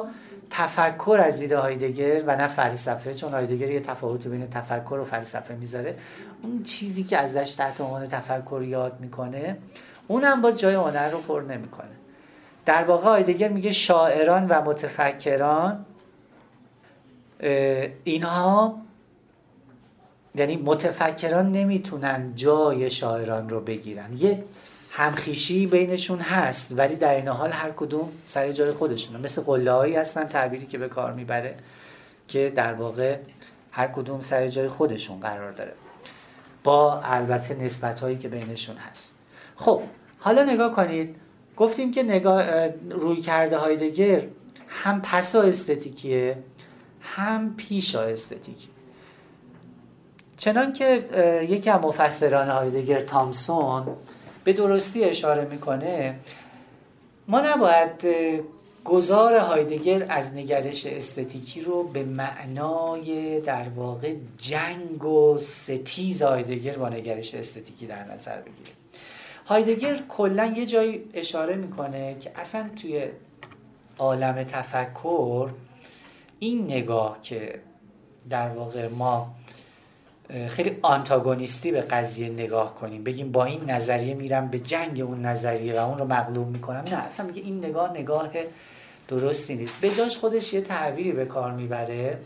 تفکر از دید هایدگر و نه فلسفه چون هایدگر یه تفاوت بین تفکر و فلسفه می‌ذاره. اون چیزی که ازش تحت عنوان تفکر یاد می‌کنه اونم باز جای هنر رو پر نمی‌کنه. در واقع هایدگر میگه شاعران و متفکران اینها یعنی متفکران نمی‌تونن جای شاعران رو بگیرن. یه همخیشی بینشون هست ولی در این حال هر کدوم سر جای خودشونه. مثل قله هستن تعبیری که به کار می‌بره که در واقع هر کدوم سر جای خودشون قرار داره. با البته نسبت هایی که بینشون هست. خب حالا نگاه کنید. گفتیم که نگاه روی کرده هایدگر هم پسا استتیکیه هم پیشا استتیکی چنان که یکی از مفسران هایدگر تامسون به درستی اشاره می‌کنه ما نباید گذار هایدگر از نگرش استتیکی رو به معنای در واقع جنگ و ستیز هایدگر با نگرش استتیکی در نظر بگیریم. هایدگر کلا یه جایی اشاره می‌کنه که اصلا توی عالم تفکر این نگاه که در واقع ما خیلی آنتاگونیستی به قضیه نگاه کنیم. بگیم با این نظریه میرم به جنگ اون نظریه و اون رو مغلوب می‌کنم. نه اصلا میگه این نگاه نگاه درستی نیست. به جاش خودش یه تعبیری به کار می‌بره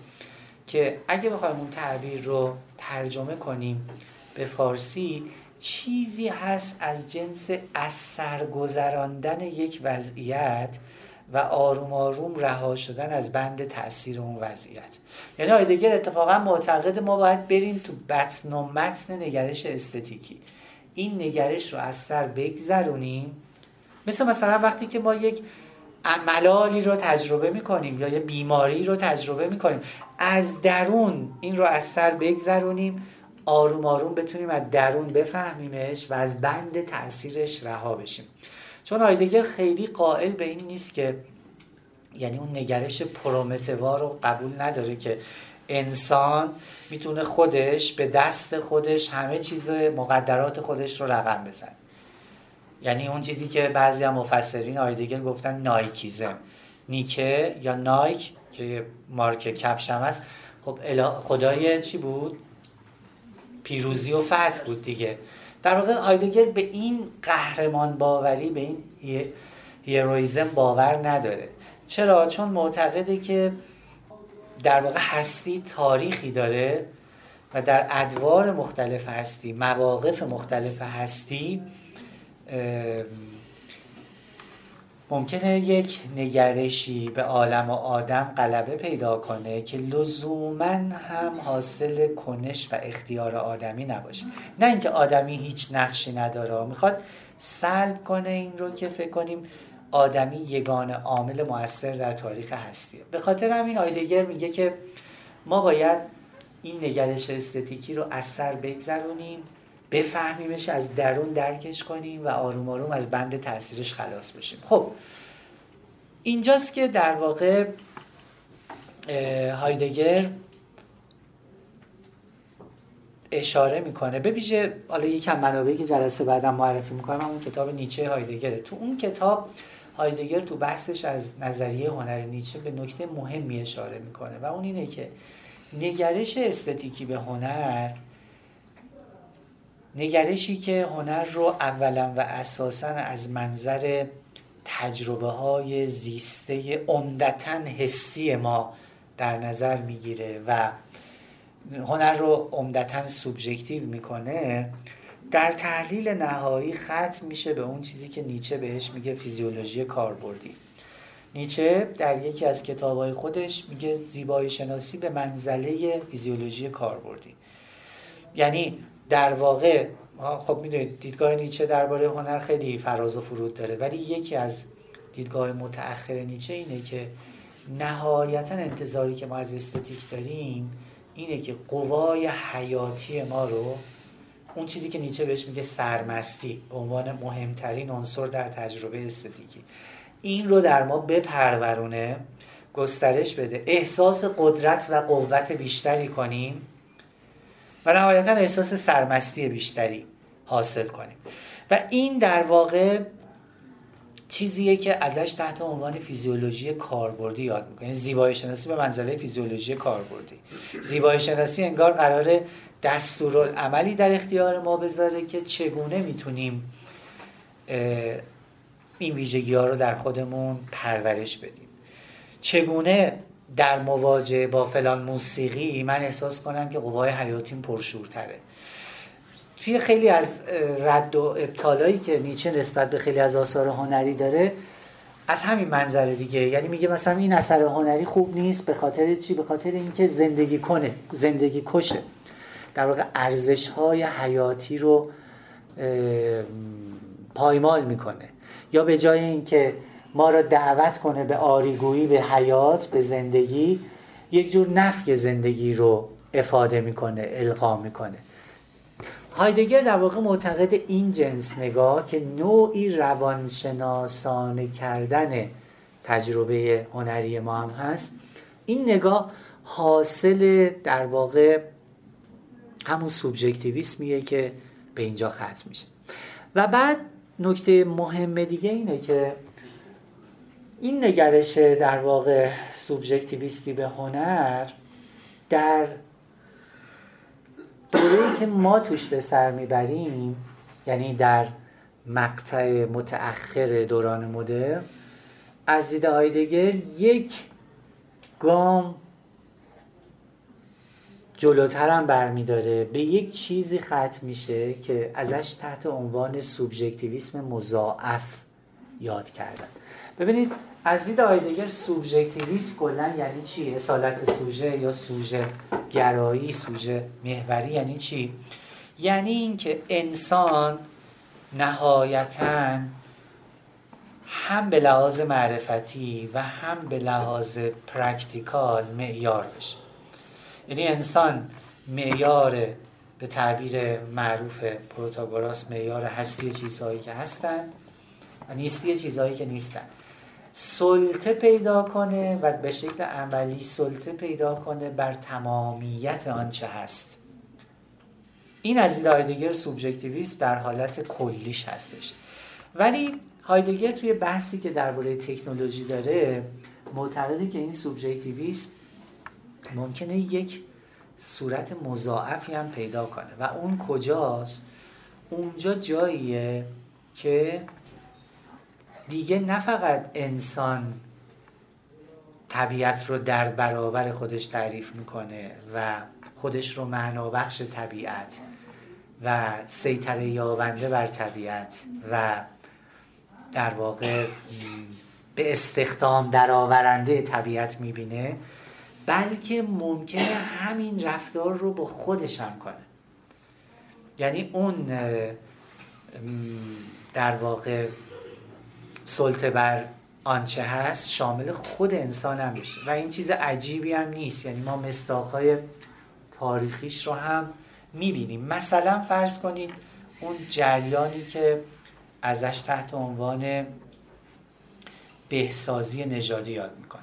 که اگه بخوایم اون تعبیر رو ترجمه کنیم به فارسی چیزی هست از جنس از سرگذراندن یک وضعیت و آروم آروم رها شدن از بند تاثیر اون وضعیت. یعنی آیدگر اتفاقا معتقد ما باید بریم تو بطن و متن نگرش استتیکی. این نگرش رو از سر بگذرونیم. مثل مثلا وقتی که ما یک ملالی رو تجربه می‌کنیم یا یه بیماری رو تجربه می‌کنیم از درون این رو از سر بگذرونیم آروم آروم بتونیم از درون بفهمیمش و از بند تاثیرش رها بشیم. چون آیدگر خیلی قائل به این نیست که یعنی اون نگرش پرومتوا رو قبول نداره که انسان می‌تونه خودش به دست خودش همه چیز مقدرات خودش رو رقم بزنه. یعنی اون چیزی که بعضی هم مفسرین آیدگر گفتن نایکیزم. نیکه یا نایک که مارک کفش هم هست. خب خدای چی بود؟ پیروزی و فتح بود دیگه. در واقع هایدگر به این قهرمان باوری به این هیرویزم باور نداره چرا؟ چون معتقده که در واقع هستی تاریخی داره و در ادوار مختلف هستی مواقف مختلف هستی ممکنه یک نگرشی به عالم و آدم غلبه پیدا کنه که لزوما هم حاصل کنش و اختیار آدمی نباشه. نه اینکه آدمی هیچ نقشی نداره. می‌خواد سلب کنه این رو که فکر کنیم آدمی یگان عامل موثر در تاریخ هستیه. به خاطر همین آیدگر میگه که ما باید این نگرش استتیکی رو از سر بگذرونیم. بفهمیمش از درون درکش کنیم و آروم آروم از بند تاثیرش خلاص بشیم. خب اینجاست که در واقع هایدگر اشاره می‌کنه. به ویژه حالا یکم منابعی که جلسه بعدم معرفی می‌کنم همون کتاب نیچه هایدگره. تو اون کتاب هایدگر تو بحثش از نظریه هنر نیچه به نکته مهمی اشاره می‌کنه و اون اینه که نگرش استتیکی به هنر نگرشی که هنر رو اولا و اساسا از منظر تجربه های زیسته عمدتا حسی ما در نظر می‌گیره و هنر رو عمدتا سوبژکتیو می‌کنه در تحلیل نهایی ختم میشه به اون چیزی که نیچه بهش میگه فیزیولوژی کاربردی. نیچه در یکی از کتابهای خودش میگه زیبایی شناسی به منزله فیزیولوژی کاربردی. یعنی در واقع خب می‌دونید دیدگاه نیچه درباره هنر خیلی فراز و فرود داره. ولی یکی از دیدگاه متأخر نیچه اینه که نهایتا انتظاری که ما از استتیک داریم اینه که قوای حیاتی ما رو اون چیزی که نیچه بهش میگه سرمستی به عنوان مهمترین عنصر در تجربه استتیکی. این رو در ما بپرورونه گسترش بده احساس قدرت و قوت بیشتری کنیم. و نهایتا احساس سرمستی بیشتری حاصل کنیم. و این در واقع چیزیه که ازش تحت عنوان فیزیولوژی کاربردی یاد می‌کنه. یعنی زیبایی شناسی به منزله فیزیولوژی کاربردی. زیبایی شناسی انگار قراره دستورالعملی در اختیار ما بذاره که چگونه می‌تونیم این ویژگی ها رو در خودمون پرورش بدیم. چگونه در مواجهه با فلان موسیقی من احساس کنم که قوای حیاتیم پرشورتره. توی خیلی از رد و ابطالایی که نیچه نسبت به خیلی از آثار هنری داره از همین منظره دیگه. یعنی میگه مثلا این اثر هنری خوب نیست به خاطر چی؟ به خاطر اینکه زندگی کنه زندگی کشه. در واقع ارزش های حیاتی رو پایمال می‌کنه. یا به جای اینکه ما را دعوت کنه به آریگویی به حیات به زندگی یک جور نفی زندگی رو افاده می‌کنه القا می‌کنه. هایدگر در واقع معتقد این جنس نگاه که نوعی روانشناسانه کردن تجربه هنری ما هم هست. این نگاه حاصل در واقع همون سوبژکتیویسمیه که به اینجا ختم میشه. و بعد نکته مهم دیگه اینه که این نگرش در واقع سوبژکتیویستی به هنر در دوره که ما توش به سر می‌بریم یعنی در مقطع متأخر دوران مدر از دید هایدگر یک گام جلوتر هم برمیداره. به یک چیزی ختم میشه که ازش تحت عنوان سوبژکتیویسم مضاعف یاد کردن. ببینید از دید آیدگر سوبژکتیویسم کلا یعنی چی؟ اصالت سوژه یا سوژه گرایی سوژه محوری یعنی چی؟ یعنی اینکه انسان نهایتا هم به لحاظ معرفتی و هم به لحاظ practical معیار بشه. یعنی انسان معیار به تعبیر معروف پروتاگوراس معیار هستی چیزهایی که هستند و نیستی چیزهایی که نیستند. سلطه پیدا کنه و به شکل عملی سلطه پیدا کنه بر تمامیت آنچه هست. این از دید هایدگر سوبژکتیویسم در حالت کلیش هستش. ولی هایدگر توی بحثی که درباره تکنولوژی داره معتقده که این سوبژکتیویسم ممکنه یک صورت مضاعفی هم پیدا کنه. و اون کجاست؟ اونجا جاییه که دیگه نه فقط انسان طبیعت رو در برابر خودش تعریف می‌کنه و خودش رو معنا بخش طبیعت و سیطره یابنده بر طبیعت و در واقع به استخدام درآورنده طبیعت می‌بینه بلکه ممکنه همین رفتار رو با خودش هم کنه. یعنی اون در واقع سلطه بر آنچه هست شامل خود انسان هم میشه و این چیز عجیبی هم نیست. یعنی ما مستاقهای تاریخیش رو هم می‌بینیم. مثلا فرض کنید اون جریانی که ازش تحت عنوان بهسازی نژادی یاد می‌کنن.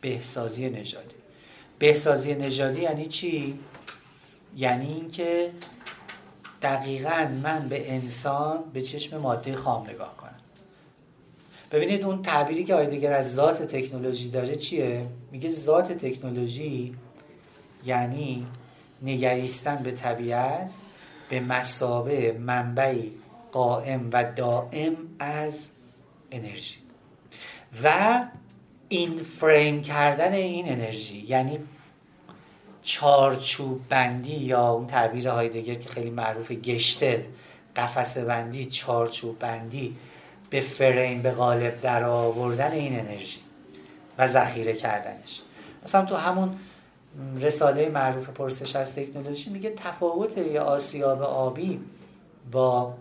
بهسازی نژادی. بهسازی نژادی یعنی چی؟ یعنی اینکه دقیقا من به انسان به چشم ماده خام نگاه کنم. ببینید اون تعبیری که آیدگر از ذات تکنولوژی داره چیه؟ میگه ذات تکنولوژی یعنی نگریستن به طبیعت به مسابه منبعی قائم و دائم از انرژی. و این فریم کردن این انرژی یعنی چارچوب بندی یا اون تعبیر هایدگر که خیلی معروف گشتل قفسه بندی چارچوب بندی به فریم به غالب در آوردن این انرژی و ذخیره کردنش مثلا تو همون رساله معروف پرسش از تکنولوژی میگه تفاوت یه آسیاب آبی با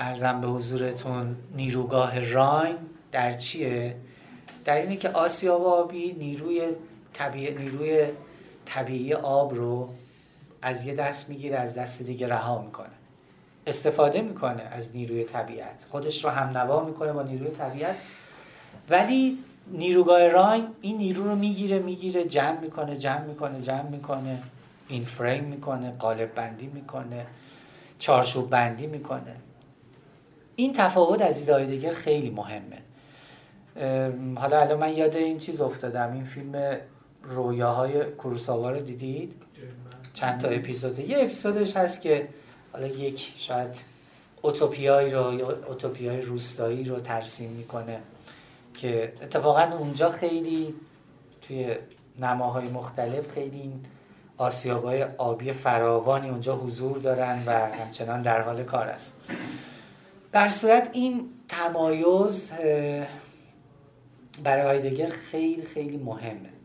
ارزم به حضورتون نیروگاه راین در چیه؟ در اینه که آسیاب آبی نیروی طبیعی, نیروی طبیعی آب رو از یه دست می‌گیره از دست دیگه رها می‌کنه. استفاده می‌کنه از نیروی طبیعت. خودش رو هم نوا می‌کنه با نیروی طبیعت. ولی نیروگاه راین این نیرو رو می‌گیره می‌گیره جمع می‌کنه جمع می‌کنه جمع می‌کنه. این فریم می‌کنه قالب بندی می‌کنه چارچوب بندی می‌کنه. این تفاوت از دیگر خیلی مهمه. حالا الان من یاد این چیز افتادم این فیلم رویاهای کروساوا رو دیدید؟ چند تا اپیزوده یه اپیزودش هست که حالا یک شاید اوتوپیایی رو یا اوتوپیای روستایی رو ترسیم می‌کنه که اتفاقا اونجا خیلی توی نماهای مختلف خیلی آسیابای آبی فراوانی اونجا حضور دارن و همچنان در حال کار است. در صورت این تمایز برای هایدگر خیلی خیلی مهمه.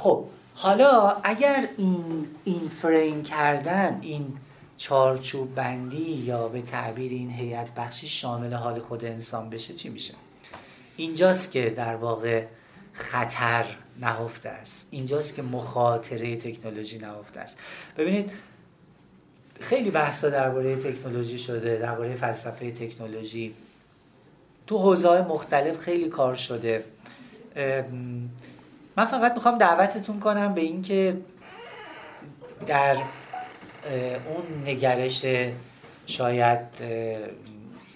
خب حالا اگر این این فریم کردن این چارچوب بندی یا به تعبیر این هیئت بخشی شامل حال خود انسان بشه چی میشه؟ اینجاست که در واقع خطر نهفته است. اینجاست که مخاطره تکنولوژی نهفته است. ببینید خیلی بحثا درباره تکنولوژی شده درباره فلسفه تکنولوژی. تو حوزه مختلف خیلی کار شده. من فقط می‌خوام دعوتتون کنم به اینکه در اون نگرش شاید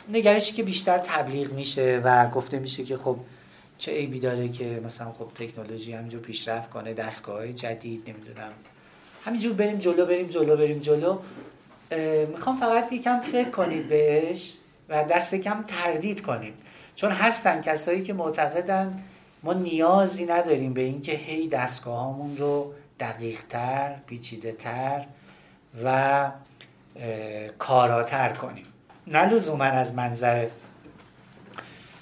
نگرشی که بیشتر تبلیغ میشه و گفته میشه که خب چه عیبی داره که مثلا خب تکنولوژی همینجور پیشرفت کنه دستگاه جدید نمی‌دونم. همینجور بریم جلو بریم جلو بریم جلو. می‌خوام فقط یکم فکر کنید بهش و دست کم تردید کنید. چون هستن کسایی که معتقدن ما نیازی نداریم به اینکه هی دستگاهامون رو دقیقتر پیچیده تر و کاراتر کنیم. نه لزوما از منظر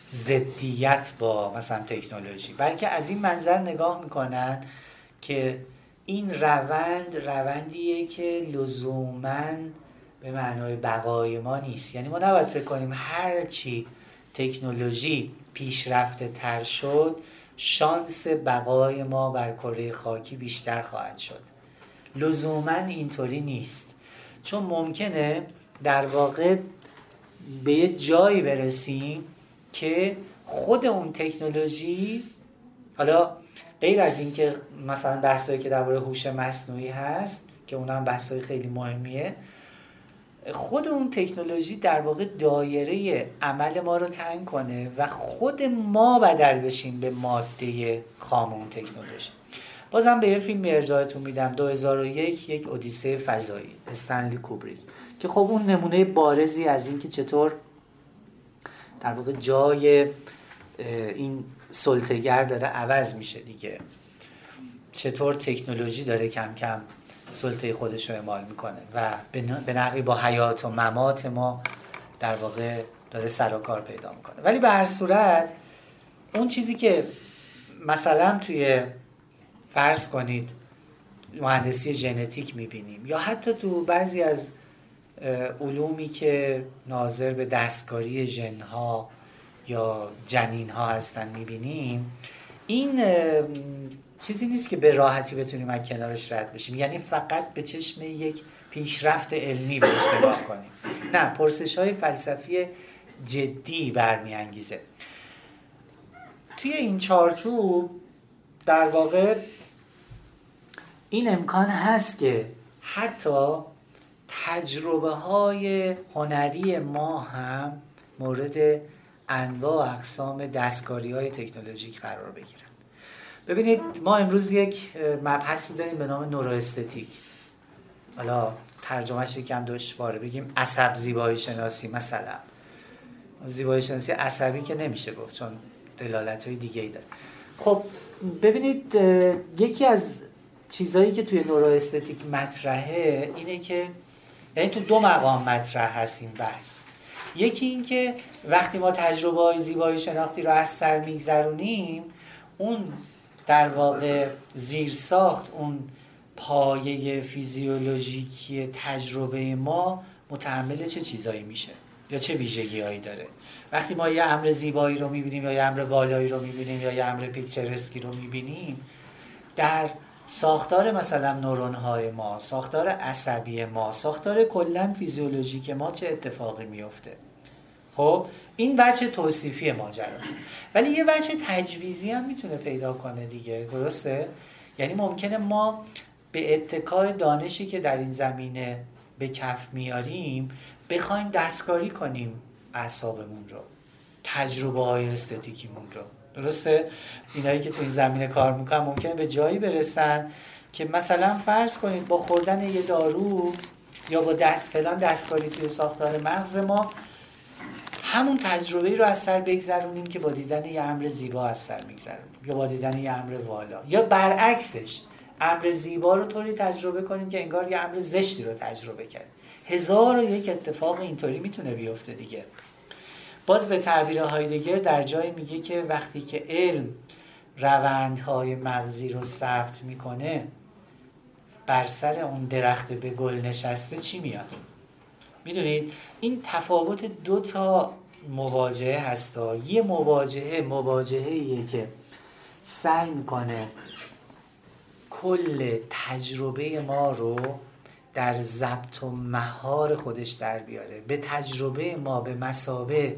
زدیت با مثلا تکنولوژی بلکه از این منظر نگاه می‌کنن که این روند روندیه که لزوما به معنای بقای ما نیست. یعنی ما نباید فکر کنیم هرچی تکنولوژی پیشرفته تر شد شانس بقای ما بر کره خاکی بیشتر خواهد شد. لزوما اینطوری نیست. چون ممکنه در واقع به یه جایی برسیم که خود اون تکنولوژی حالا غیر از اینکه مثلا بحثایی که درباره هوش مصنوعی هست که اونم بحثای خیلی مهمیه خود اون تکنولوژی در واقع دایره عمل ما رو تنگ کنه و خود ما بدل بشیم به ماده خام اون تکنولوژی. بازم به یه فیلم ارجاعتون میدم 2001 یک اودیسه فضایی استنلی کوبریک که خب اون نمونه بارزی از اینکه چطور در واقع جای این سلطگر داره عوض میشه دیگه. چطور تکنولوژی داره کم کم سلطه خودش رو اعمال می‌کنه و به نحوی با حیات و ممات ما در واقع داره سر و کار پیدا می‌کنه. ولی به هر صورت اون چیزی که مثلا توی فرض کنید مهندسی ژنتیک می‌بینیم یا حتی تو بعضی از علومی که ناظر به دستکاری ژنها یا جنین ها هستن می‌بینیم این چیزی نیست که به راحتی بتونیم از کنارش رد بشیم. یعنی فقط به چشم یک پیشرفت علمی بهش نگاه کنیم. نه پرسش های فلسفی جدی برمیانگیزه. توی این چارچوب در واقع این امکان هست که حتی تجربه های هنری ما هم مورد انواع اقسام دستکاری های تکنولوژیک قرار بگیرن. ببینید ما امروز یک مبحثی داریم به نام نوروستتیک حالا ترجمهش یکم دشواره بگیم. عصب زیبایی شناسی مثلا. زیبایی شناسی عصبی که نمیشه گفت چون دلالت های دیگه ای داره. خب ببینید یکی از چیزهایی که توی نوروستتیک مطرحه اینه که یعنی تو دو مقام مطرح هست این بحث. یکی این که وقتی ما تجربه های زیبایی شناختی رو از سر میگذرونیم اون در واقع زیر ساخت اون پایه فیزیولوژیکی تجربه ما متحمل چه چیزایی میشه؟ یا چه ویژگی هایی داره؟ وقتی ما یه امر زیبایی رو می‌بینیم یا یه امر والایی رو می‌بینیم یا یه امر پیکچرسکی رو می‌بینیم در ساختار مثلا نورون های ما ساختار عصبی ما ساختار کلا فیزیولوژیک ما چه اتفاقی میفته خب این بچه توصیفی ماجراست. ولی یه بچه تجویزی هم می‌تونه پیدا کنه دیگه درسته؟ یعنی ممکنه ما به اتکای دانشی که در این زمینه به کف میاریم بخوایم دستکاری کنیم اعصابمون رو تجربه های استتیکیمون رو. درسته؟ اینایی که تو این زمینه کار می‌کنن ممکنه به جایی برسن که مثلا فرض کنید با خوردن یه دارو یا با دست فلان دستکاری توی ساختار مغز ما همون تجربه رو از سر بگذرونیم که با دیدن یه امر زیبا از سر میگذرونیم یا با دیدن یه امر والا. یا برعکسش امر زیبا رو طوری تجربه کنیم که انگار یه امر زشتی رو تجربه کرد. هزار و یک اتفاق اینطوری می‌تونه بیفته دیگه. باز به تعبیر هایدگر در جای میگه که وقتی که علم روندهای مغزی رو ثبت می‌کنه بر سر اون درخت به گل نشسته چی میاد؟ می‌دونید؟ این تفاوت دو تا مواجهه هستا یه مواجهه مواجهه که سعی می‌کنه کل تجربه ما رو در ضبط و مهار خودش در بیاره. به تجربه ما به مسابه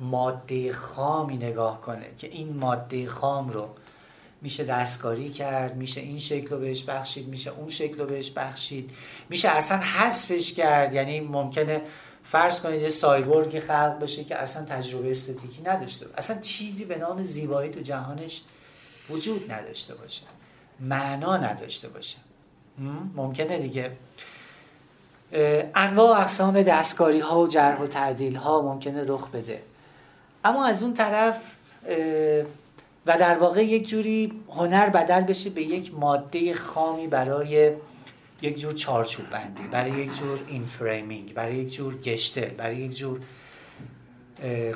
ماده خامی نگاه کنه که این ماده خام رو میشه دستکاری کرد میشه این شکل رو بهش بخشید میشه اون شکل رو بهش بخشید میشه اصلا حذفش کرد. یعنی ممکنه فرض کنید یه سایبورگی خلق بشه که اصلا تجربه استتیکی نداشته اصلا چیزی به نام زیبایی تو جهانش وجود نداشته باشه. معنا نداشته باشه. ممکنه دیگه. انواع اقسام دستکاری ها و جرح و تعدیل ها ممکنه رخ بده. اما از اون طرف و در واقع یک جوری هنر بدل بشه به یک ماده خامی برای یک جور چارچوب بندی برای یک جور enframing برای یک جور Gestell برای یک جور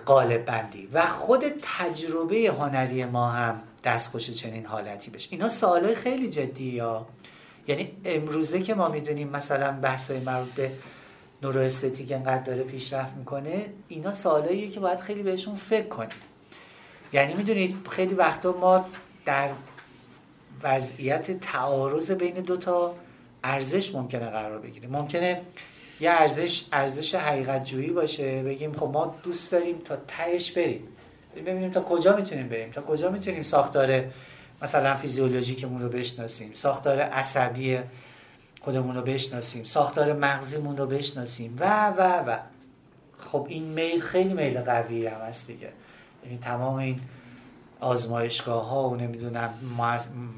قالب بندی. و خود تجربه هنری ما هم دستخوش چنین حالتی بشه. اینا سوالای خیلی جدی یا؟ یعنی امروزه که ما می‌دونیم مثلا بحث های مربوط به نورو استتیک انقدر داره پیشرفت می‌کنه اینا سوالاییه که باید خیلی بهشون فکر کنیم. یعنی می‌دونید خیلی وقتا ما در وضعیت تعارض بین دو تا ارزش ممکنه قرار بگیریم ممکنه یه ارزش ارزش حقیقت جویی باشه. بگیم خب ما دوست داریم تا تهش بریم. ببینیم تا کجا می‌تونیم بریم. تا کجا می‌تونیم ساختار مثلا فیزیولوژیکمون رو بشناسیم. ساختار عصبی خودمون رو بشناسیم. ساختار مغزیمون رو بشناسیم. و و و. خب این میل خیلی میل قوی هم هست دیگه. یعنی تمام این آزمایشگاه ها و نمی‌دونم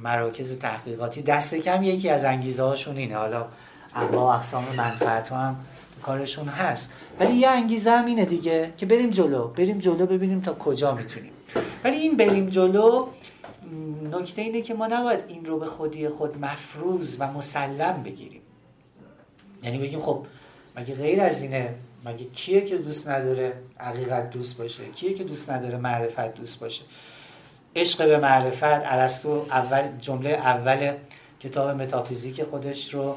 مراکز تحقیقاتی. دست کم یکی از انگیزه هاشون اینه. حالا انواع اقسام منفعت هم کارشون هست. ولی یه انگیزه هم اینه دیگه که بریم جلو. بریم جلو ببینیم تا کجا می‌تونیم. ولی این بریم جلو نکته اینه که ما نباید این رو به خودی خود مفروض و مسلم بگیریم. یعنی بگیم خب مگه غیر از اینه؟ مگه کیه که دوست نداره حقیقت دوست باشه؟ کیه که دوست نداره معرفت دوست باشه؟ عشق به معرفت ارسطو اول جمله اول کتاب متافیزیک خودش رو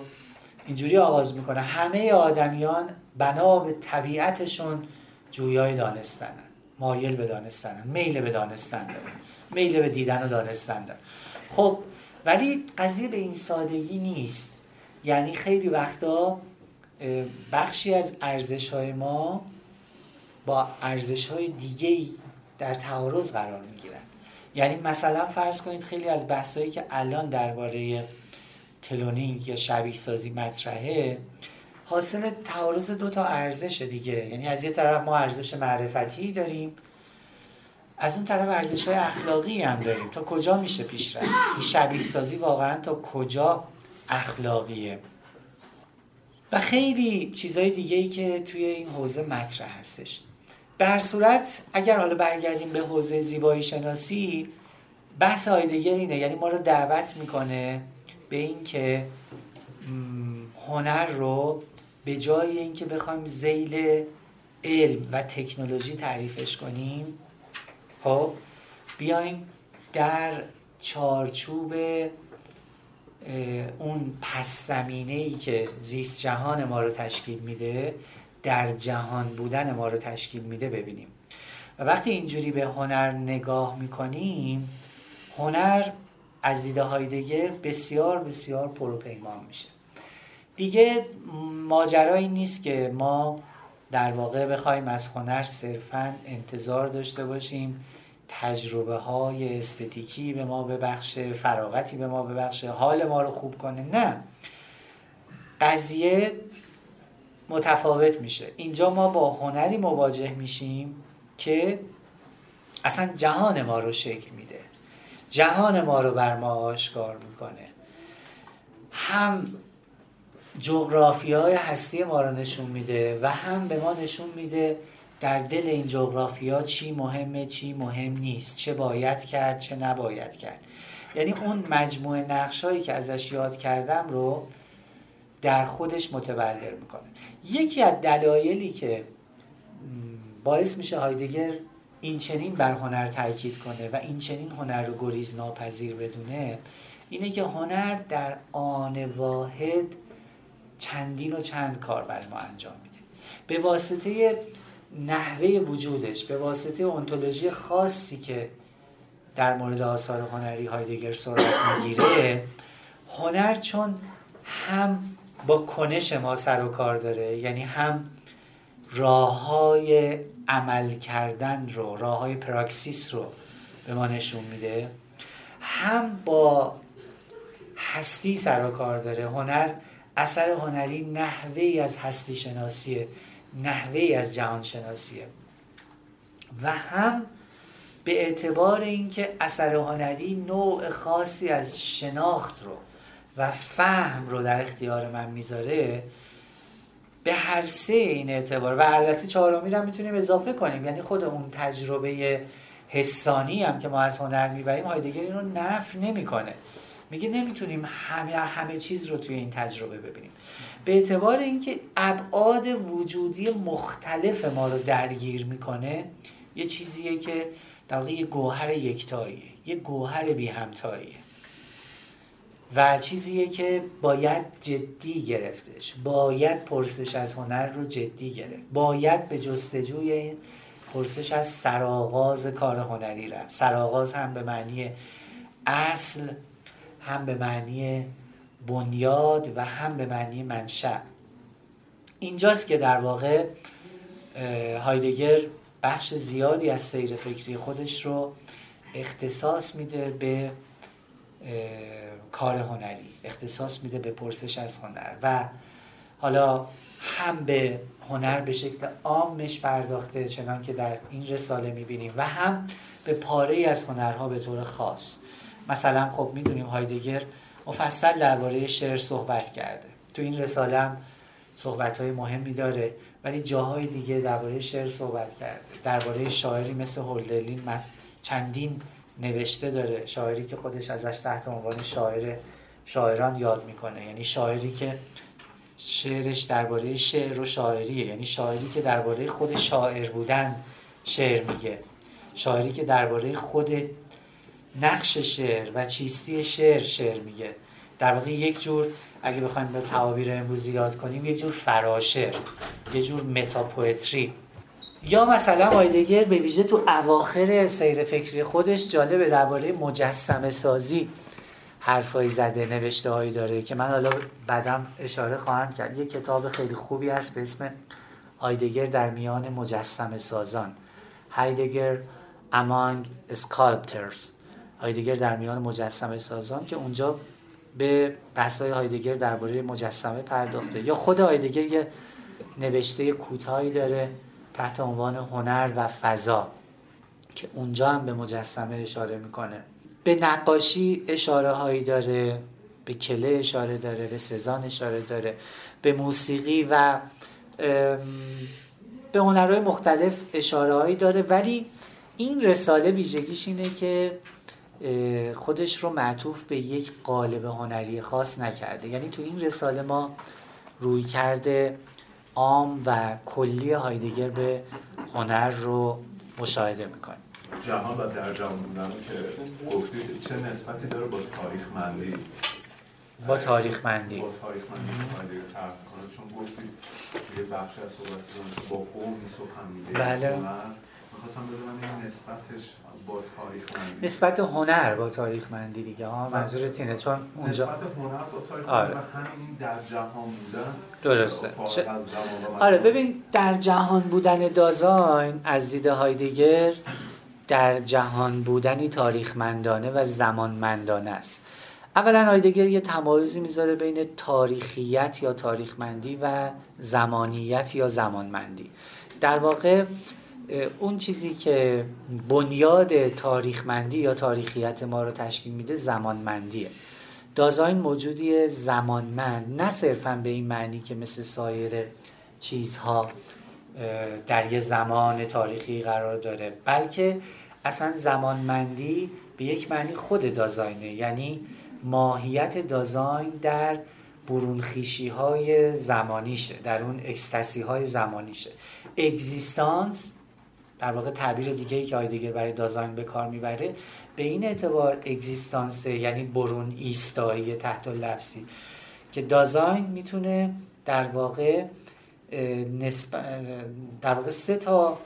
اینجوری آغاز می‌کنه. همه آدمیان بنا به طبیعتشون جویای دانستنن. مایل به دانستنن. میل به دانستن دارن. میل به دیدن و دانستن دارن. خب ولی قضیه به این سادگی نیست. یعنی خیلی وقتا بخشی از ارزش های ما با ارزش های دیگه در تعارض قرار می‌گیرن. یعنی مثلا فرض کنید خیلی از بحثایی که الان درباره کلونینگ یا شبیه سازی مطرحه حاصل تعارض دو تا ارزش دیگه. یعنی از یه طرف ما ارزش معرفتی داریم از اون طرف ارزش های اخلاقی هم داریم. تا کجا میشه پیش رفت این شبیه سازی واقعا تا کجا اخلاقیه؟ و خیلی چیزهای دیگه ای که توی این حوزه مطرح هستش. به صورت اگر حالا برگردیم به حوزه زیبایی شناسی بحث هایدگر اینه. یعنی ما رو دعوت می‌کنه به اینکه هنر رو به جای اینکه بخوایم زیل علم و تکنولوژی تعریفش کنیم خب بیایم در چارچوب اون پس زمینه ای که زیست جهان ما رو تشکیل میده در جهان بودن ما رو تشکیل میده ببینیم. و وقتی اینجوری به هنر نگاه می‌کنیم هنر از دیده هایدگر بسیار بسیار پروپیمان میشه. دیگه ماجرایی نیست که ما در واقع بخوایم از هنر صرفا انتظار داشته باشیم. تجربه های استتیکی به ما ببخشه فراغتی به ما ببخشه حال ما رو خوب کنه. نه. قضیه متفاوت میشه. اینجا ما با هنری مواجه میشیم که اصلا جهان ما رو شکل میده. جهان ما رو بر ما آشکار می‌کنه. هم جغرافی های هستی ما رو نشون میده و هم به ما نشون میده در دل این جغرافیا چی مهمه چی مهم نیست چه باید کرد چه نباید کرد. یعنی اون مجموعه نقش هایی که ازش یاد کردم رو در خودش متبلور می‌کنه. یکی از دلایلی که باعث میشه هایدگر این چنین بر هنر تاکید کنه و این چنین هنر رو گریز ناپذیر بدونه اینه که هنر در آن واحد چندین و چند کار برای ما انجام میده. به واسطه نحوه وجودش به واسطه انتولوژی خاصی که در مورد آثار هنری هایدگر صورت می‌گیره هنر چون هم با کنش ما سر و کار داره. یعنی هم راه های عمل کردن رو راه های پراکسیس رو به ما نشون میده. هم با هستی سر و کار داره. هنر اثر هنری نحوه از هستی شناسیه نحوه از جهان شناسیه. و هم به اعتبار اینکه اثر هنری نوع خاصی از شناخت رو و فهم رو در اختیار من می‌ذاره به هر سه این اعتبار. و البته چهارمی رو می‌تونیم اضافه کنیم. یعنی خود اون تجربه حسانی هم که ما از هنر می‌بریم هایدگر این رو نف نمی‌کنه. میگه نمی‌تونیم همه همه چیز رو توی این تجربه ببینیم. به اعتبار اینکه ابعاد وجودی مختلف ما رو درگیر می‌کنه یه چیزیه که در واقع یه گوهر یکتاییه. یه گوهر بی همتاییه و چیزیه که باید جدی گرفتش. باید پرسش از هنر رو جدی گرفت. باید به جستجوی این پرسش از سرآغاز کار هنری رفت. سرآغاز هم به معنی اصل هم به معنی بنیاد و هم به معنی منشأ. اینجاست که در واقع هایدگر بخش زیادی از سیر فکری خودش رو اختصاص میده به کار هنری اختصاص میده به پرسش از هنر و حالا هم به هنر به شکل عامش پرداخته چنان که در این رساله می‌بینیم و هم به پاره از هنرها به طور خاص. مثلا خب می‌دونیم هایدگر مفصل درباره شعر صحبت کرده. تو این رساله هم صحبت های مهمی داره ولی جاهای دیگه درباره شعر صحبت کرده. درباره شاعری مثل هولدرلین من چندین نوشته داره شاعری که خودش ازش تحت عنوان شاعر شاعران یاد می‌کنه. یعنی شاعری که شعرش درباره شعر و شاعریه. یعنی شاعری که درباره خود شاعر بودن شعر میگه. شاعری که درباره خود نقش شعر و چیستی شعر شعر میگه. در واقع یک جور اگه بخوایم به تعابیر امروز یاد کنیم یک جور فراشر یک جور متاپویتری یا مثلا آیدگر به ویژه تو اواخر سیر فکری خودش جالبه درباره مجسمه سازی حرفایی زده نوشته هایی داره که من حالا بعدم اشاره خواهم کرد. یه کتاب خیلی خوبی هست به اسم هایدگر در میان مجسمه سازان. هایدگر among sculptors. هایدگر در میان مجسمه سازان که اونجا به بحث‌های هایدگر درباره مجسمه پرداخته. یا خود هایدگر یه نوشته کوتاهی داره. تحت عنوان هنر و فضا که اونجا هم به مجسمه اشاره می‌کنه. به نقاشی اشاره هایی داره به کله اشاره داره به سزان اشاره داره به موسیقی و به هنرهای مختلف اشاره هایی داره. ولی این رساله ویژگیش اینه که خودش رو معطوف به یک قالب هنری خاص نکرده. یعنی تو این رساله ما روی کرده عام و کلی هایدگر به هنر رو مشاهده می‌کنیم. جهان و در جهان که گفتید چه نسبتی داره با تاریخ مندی؟ با تاریخ مندی. با تاریخ مندی چون گفتید یه بخش از صحبت با قومی سخن میده بله. می‌خواستم بدونم این نسبتش با تاریخ مندی نسبت هنر با تاریخ مندی دیگه ها منظورت اینه چون اونجا نسبت هنر با تاریخ آره. و همین در جهان بودن. درسته. ش... و آره. ببین در جهان بودن دازاین از دید هایدگر در جهان بودنی تاریخمندانه و زمانمندانه است. اولا هایدگر یه تمایزی می‌ذاره بین تاریخیت یا تاریخمندی و زمانیت یا زمانمندی. در واقع اون چیزی که بنیاد تاریخمندی یا تاریخیت ما رو تشکیل میده زمانمندیه. دازاین موجودی زمانمند نه صرفا به این معنی که مثل سایر چیزها در یه زمان تاریخی قرار داره بلکه اصلا زمانمندی به یک معنی خود دازاینه یعنی ماهیت دازاین در برونخیشی های زمانیشه در اون اکستسی های زمانیشه. اگزیستانس در واقع تعبیر دیگه ای که آیدگر برای دازاین به کار می‌بره به این اعتبار اگزیستانس یعنی برون ایستایی تحت لفظی که دازاین می‌تونه در واقع نسب... در واقع سه تا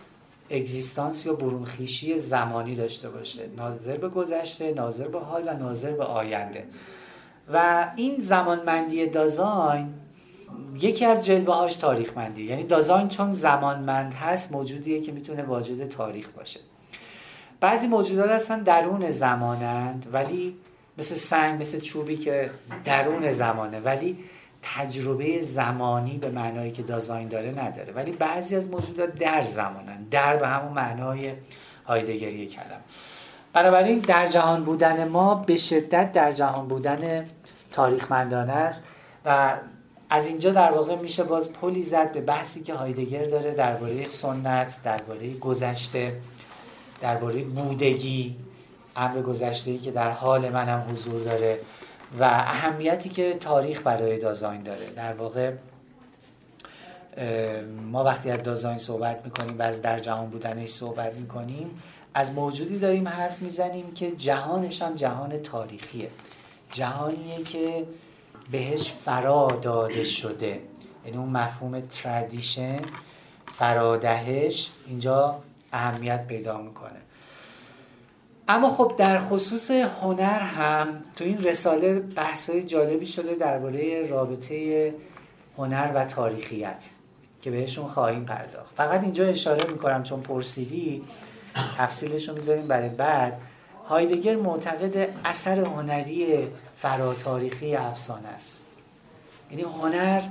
اگزیستانس یا برونخیشی زمانی داشته باشه. ناظر به گذشته ناظر به حال و ناظر به آینده. و این زمانمندی دازاین یکی از جلوه هاش تاریخمندی. یعنی دازاین چون زمانمند هست موجودیه که می‌تونه واجد تاریخ باشه. بعضی موجودات هستن درون زمانند ولی مثل سنگ مثل چوبی که درون زمانه ولی تجربه زمانی به معنایی که دازاین داره نداره. ولی بعضی از موجودات در زمانن در به همون معنای هایدگری کلم. بنابراین در جهان بودن ما به شدت در جهان بودن تاریخمندانه است و از اینجا در واقع میشه باز پلی زد به بحثی که هایدگر داره درباره سنت درباره گذشته درباره بودگی امر گذشته که در حال من هم حضور داره و اهمیتی که تاریخ برای دازاین داره. در واقع ما وقتی از دازاین صحبت می‌کنیم و از در جهان بودنش صحبت می‌کنیم از موجودی داریم حرف می‌زنیم که جهانش هم جهان تاریخیه. جهانیه که بهش فرا داده شده. یعنی اون مفهوم تردیشن فرادهش اینجا اهمیت پیدا می‌کنه. اما خب در خصوص هنر هم تو این رساله بحثای جالبی شده درباره رابطه هنر و تاریخیت که بهشون خواهیم پرداخت. فقط اینجا اشاره می‌کنم چون پرسیدی تفصیلش رو می‌ذاریم برای بعد. هایدگر معتقد اثر هنری فراتاریخی افسانه است. یعنی هنر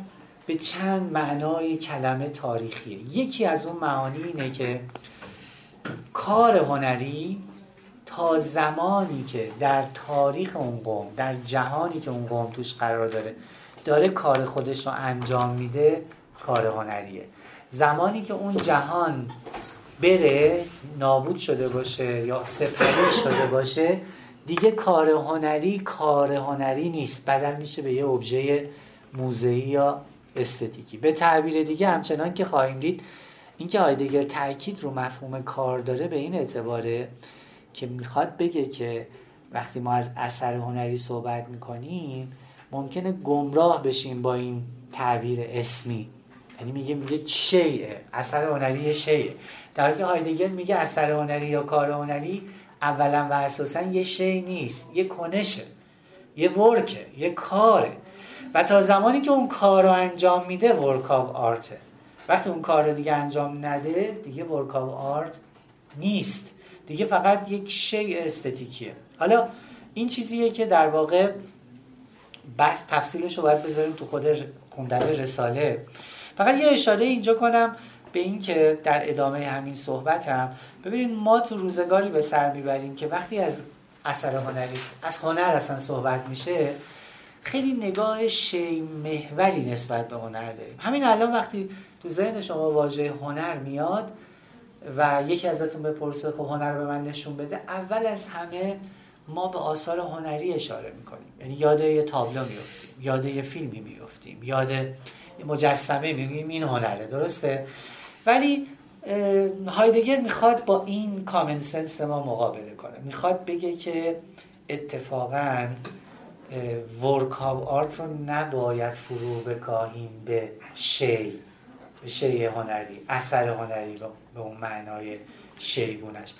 به چند معنای کلمه تاریخیه. یکی از اون معانی اینه که کار هنری تا زمانی که در تاریخ اون قوم در جهانی که اون قوم توش قرار داره داره کار خودش رو انجام میده کار هنریه. زمانی که اون جهان بره نابود شده باشه یا سپری شده باشه دیگه کار هنری کار هنری نیست. بدل میشه به یه ابژه موزهی یا استتیکی. به تعبیر دیگه همچنان که خواهیم دید اینکه هایدگر تاکید رو مفهوم کار داره به این اعتباره که می‌خواد بگه که وقتی ما از اثر هنری صحبت می‌کنیم ممکنه گمراه بشیم با این تعبیر اسمی. یعنی میگه میگه شیئه اثر هنری شیئه. در حالی که هایدگر میگه اثر هنری یا کار هنری اولا و اساسا یه شی نیست یه کنشه یه work ه یه کاره. و تا زمانی که اون کار رو انجام میده work of art ه وقتی اون کار رو دیگه انجام نده دیگه work of art نیست. دیگه فقط یک شی استتیکیه. حالا این چیزیه که در واقع بس تفصیلش رو باید بذاریم تو خود خوندن رساله. فقط یه اشاره اینجا کنم. به این که در ادامه همین صحبتم ببینید ما تو روزگاری به سر می‌بریم که وقتی از اثر هنری از هنر اصلا صحبت میشه خیلی نگاه شی محوری نسبت به هنر داریم. همین الان وقتی تو ذهن شما واژه هنر میاد و یکی ازتون بپرسه خب هنر به من نشون بده اول از همه ما به آثار هنری اشاره می‌کنیم. یعنی یاد یه تابلو میفتیم یاد یه فیلمی میفتیم یاد مجسمه میگیم این هنره درسته؟ ولی هایدگر می‌خواد با این common sense ما مقابله کنه. می‌خواد بگه که اتفاقا work of art رو نباید فرو بکاهیم به شی به شی هنری اثر هنری به اون معنای شیگونش.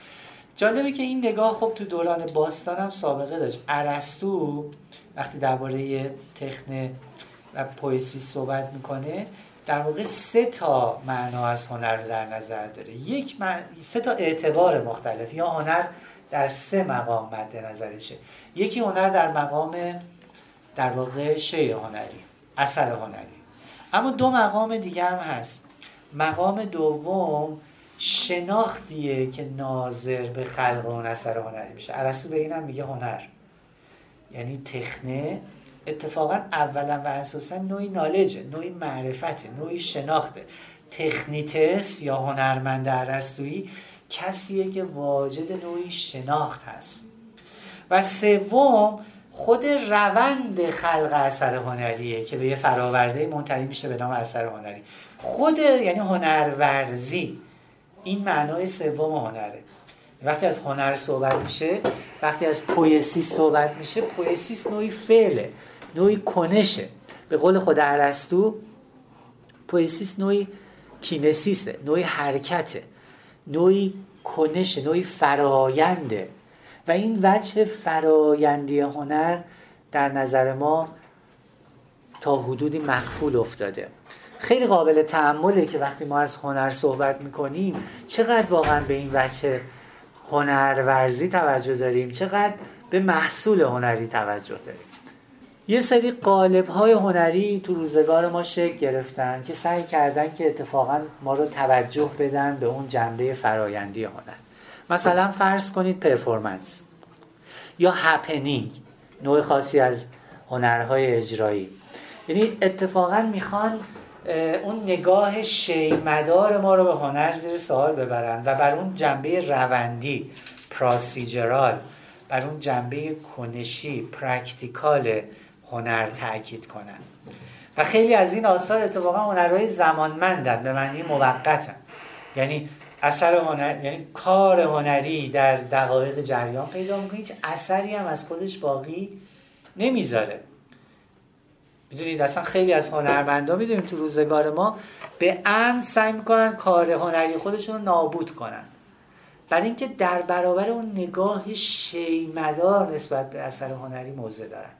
جالبه که این نگاه خب تو دوران باستان هم سابقه داشت. ارسطو وقتی درباره تخن و پویسی صحبت می‌کنه در واقع سه تا معنا از هنر رو در نظر داره. یک سه تا اعتبار مختلف یا هنر در سه مقام مد نظرشه. یکی هنر در مقام در واقع شی هنری اثر هنری. اما دو مقام دیگه هم هست. مقام دوم شناختیه که ناظر به خلق اون اثر هنری میشه. ارسطو به اینم میگه هنر. یعنی تخنه اتفاقا اولا و اساسا نوعی نالجه نوعی معرفته نوعی شناخته. تخنیتس یا هنرمند ارسطویی کسیه که واجد نوعی شناخت هست. و سوم خود روند خلق اثر هنریه که به یه فراورده منتهی میشه به نام اثر هنری. خود یعنی هنرورزی. این معنای سوم هنره. وقتی از هنر صحبت میشه وقتی از پویسیس صحبت میشه پویسیس نوعی فعله. نوعی کنشه. به قول خود ارسطو پویسیس نوعی کینسیسه نوعی حرکته نوعی کنشه نوعی فراینده و این وجه فرایندی هنر در نظر ما تا حدودی مخفول افتاده. خیلی قابل تعمله که وقتی ما از هنر صحبت می‌کنیم چقدر واقعا به این وجه هنرورزی توجه داریم؟ چقدر به محصول هنری توجه داریم؟ یه سری قالب های هنری تو روزگار ما شکل گرفتن که سعی کردن که اتفاقا ما رو توجه بدن به اون جنبه فرایندی هنر. مثلا فرض کنید performance یا happening نوع خاصی از هنرهای اجرایی. یعنی اتفاقا می‌خوان اون نگاه شیءمدار ما رو به هنر زیر سوال ببرن و بر اون جنبه روندی procedural بر اون جنبه کنشی practical هنر تاکید کنن. و خیلی از این آثار اتفاقا هنرهای زمانمندن به معنی موقتن. یعنی اثر هنر یعنی کار هنری در دقایق جریان پیدا می‌کنه هیچ اثری هم از خودش باقی نمی‌ذاره. می‌دونید اصلا خیلی از هنرمندا می‌دونیم تو روزگار ما به امن سعی می‌کنن کار هنری خودشون رو نابود کنن. برای اینکه در برابر اون نگاه شیمدار نسبت به اثر هنری موضع دارن.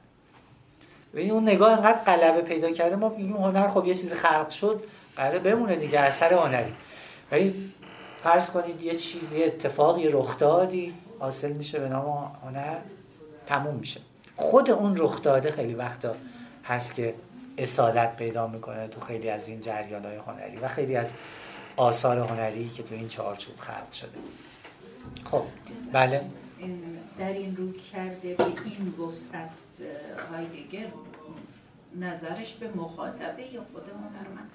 ببین اون نگاه انقدر غلبه پیدا کرده ما میگیم هنر خب یه چیزی خلق شد قراره بمونه دیگه اثر هنری. ولی فرض کنید یه چیزی اتفاقی رخ دادی حاصل میشه به نام هنر تموم میشه. خود اون رخ داده خیلی وقتا هست که اصالت پیدا می‌کنه تو خیلی از این جریان های هنری و خیلی از آثار هنری که تو این چارچوب خلق شده. خب بله. در این رو کرده به این وسعت. هایدگر نظرش به مخاطبه یا خود هنرمند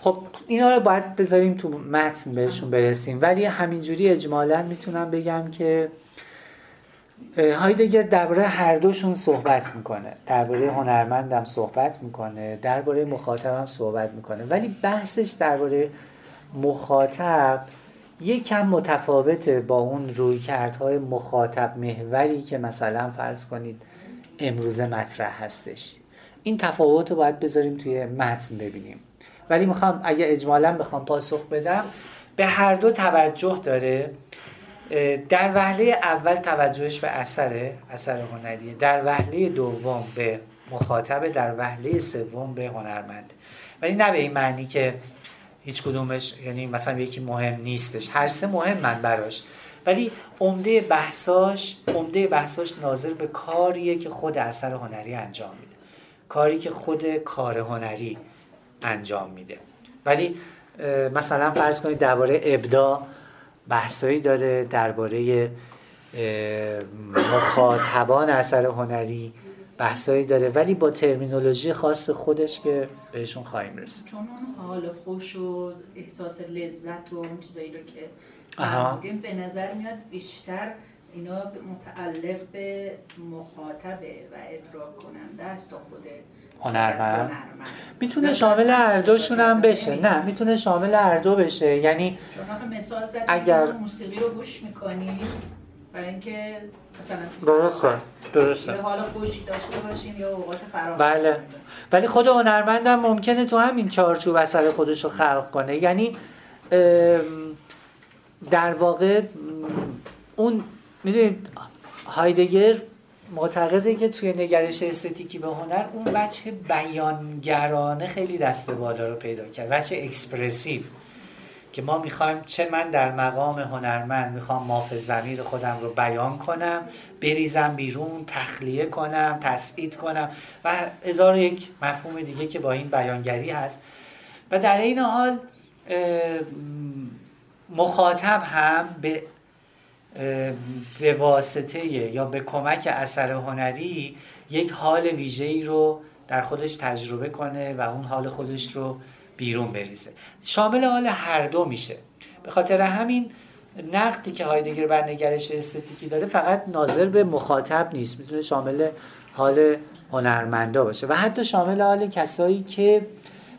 خب اینا رو باید بذاریم تو متن بهشون برسیم. ولی همینجوری اجمالا می‌تونم بگم که هایدگر درباره هر دوشون صحبت می‌کنه. درباره هنرمندم صحبت می‌کنه درباره مخاطبم صحبت می‌کنه. ولی بحثش درباره مخاطب یک کم متفاوته با اون رویکردهای مخاطب محوری که مثلا فرض کنید امروزه مطرح هستش. این تفاوت رو باید بذاریم توی متن ببینیم. ولی می‌خوام اگه اجمالا بخوام پاسخ بدم به هر دو توجه داره. در وهله اول توجهش به اثره اثر هنریه. در وهله دوم به مخاطب در وهله سوم به هنرمند. ولی نه به این معنی که هیچ کدومش یعنی مثلا یکی مهم نیستش. هر سه مهم من براش. ولی عمده بحثاش عمده بحثاش ناظر به کاریه که خود اثر هنری انجام میده. کاری که خود کار هنری انجام میده. ولی مثلا فرض کنید درباره ابداع بحثایی داره درباره مخاطبان اثر هنری بحثایی داره ولی با ترمینولوژی خاص خودش که بهشون خواهیم رسید. چون اون حال خوش و احساس لذت و اون چیزایی رو که فرمودیم به نظر میاد بیشتر اینا متعلق به مخاطبه و ادراک کننده است تا خود هنرمند. می‌تونه شامل هر دوشون هم بشه. نه می‌تونه شامل هر دو بشه. یعنی مثال اگر موسیقی رو گوش می‌کنی برای اینکه مثلا درسته درسته حال خوشی داشته باشیم یا اوقات فراغت بله. ولی خود هنرمندم ممکنه تو همین چارچوب اثر خودش رو خلق کنه. یعنی در واقع اون می‌دونید هایدگر معتقده که توی نگرش استتیکی به هنر اون بچه بیانگرانه خیلی دست بالا رو پیدا کرد بچه اکسپرسیو که ما می‌خوایم چه من در مقام هنرمند می‌خوام ماف زمیر خودم رو بیان کنم بریزم بیرون تخلیه کنم تسعید کنم و هزار یک مفهوم دیگه که با این بیانگری هست. و در این حال مخاطب هم به به واسطه یا به کمک اثر هنری یک حال ویژه‌ای رو در خودش تجربه کنه و اون حال خودش رو بیرون بریزه. شامل حال هر دو میشه. به خاطر همین نقدی که هایدگر بر نگرش استتیکی داره فقط ناظر به مخاطب نیست. می‌تونه شامل حال هنرمندا باشه. و حتی شامل حال کسایی که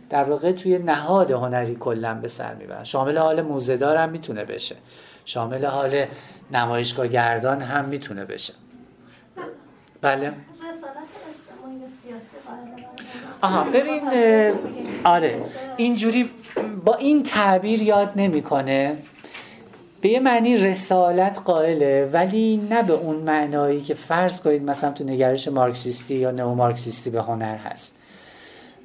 در واقع توی نهاد هنری کلا به سر می‌برن. شامل حال موزهدار هم می‌تونه بشه. شامل حال نمایشگاه گردان هم می‌تونه بشه. بله. آها ببین آره اینجوری با این تعبیر یاد نمی‌کنه. به یه معنی رسالت قائله ولی نه به اون معنایی که فرض کنید مثلا تو نگرش مارکسیستی یا نو مارکسیستی به هنر هست.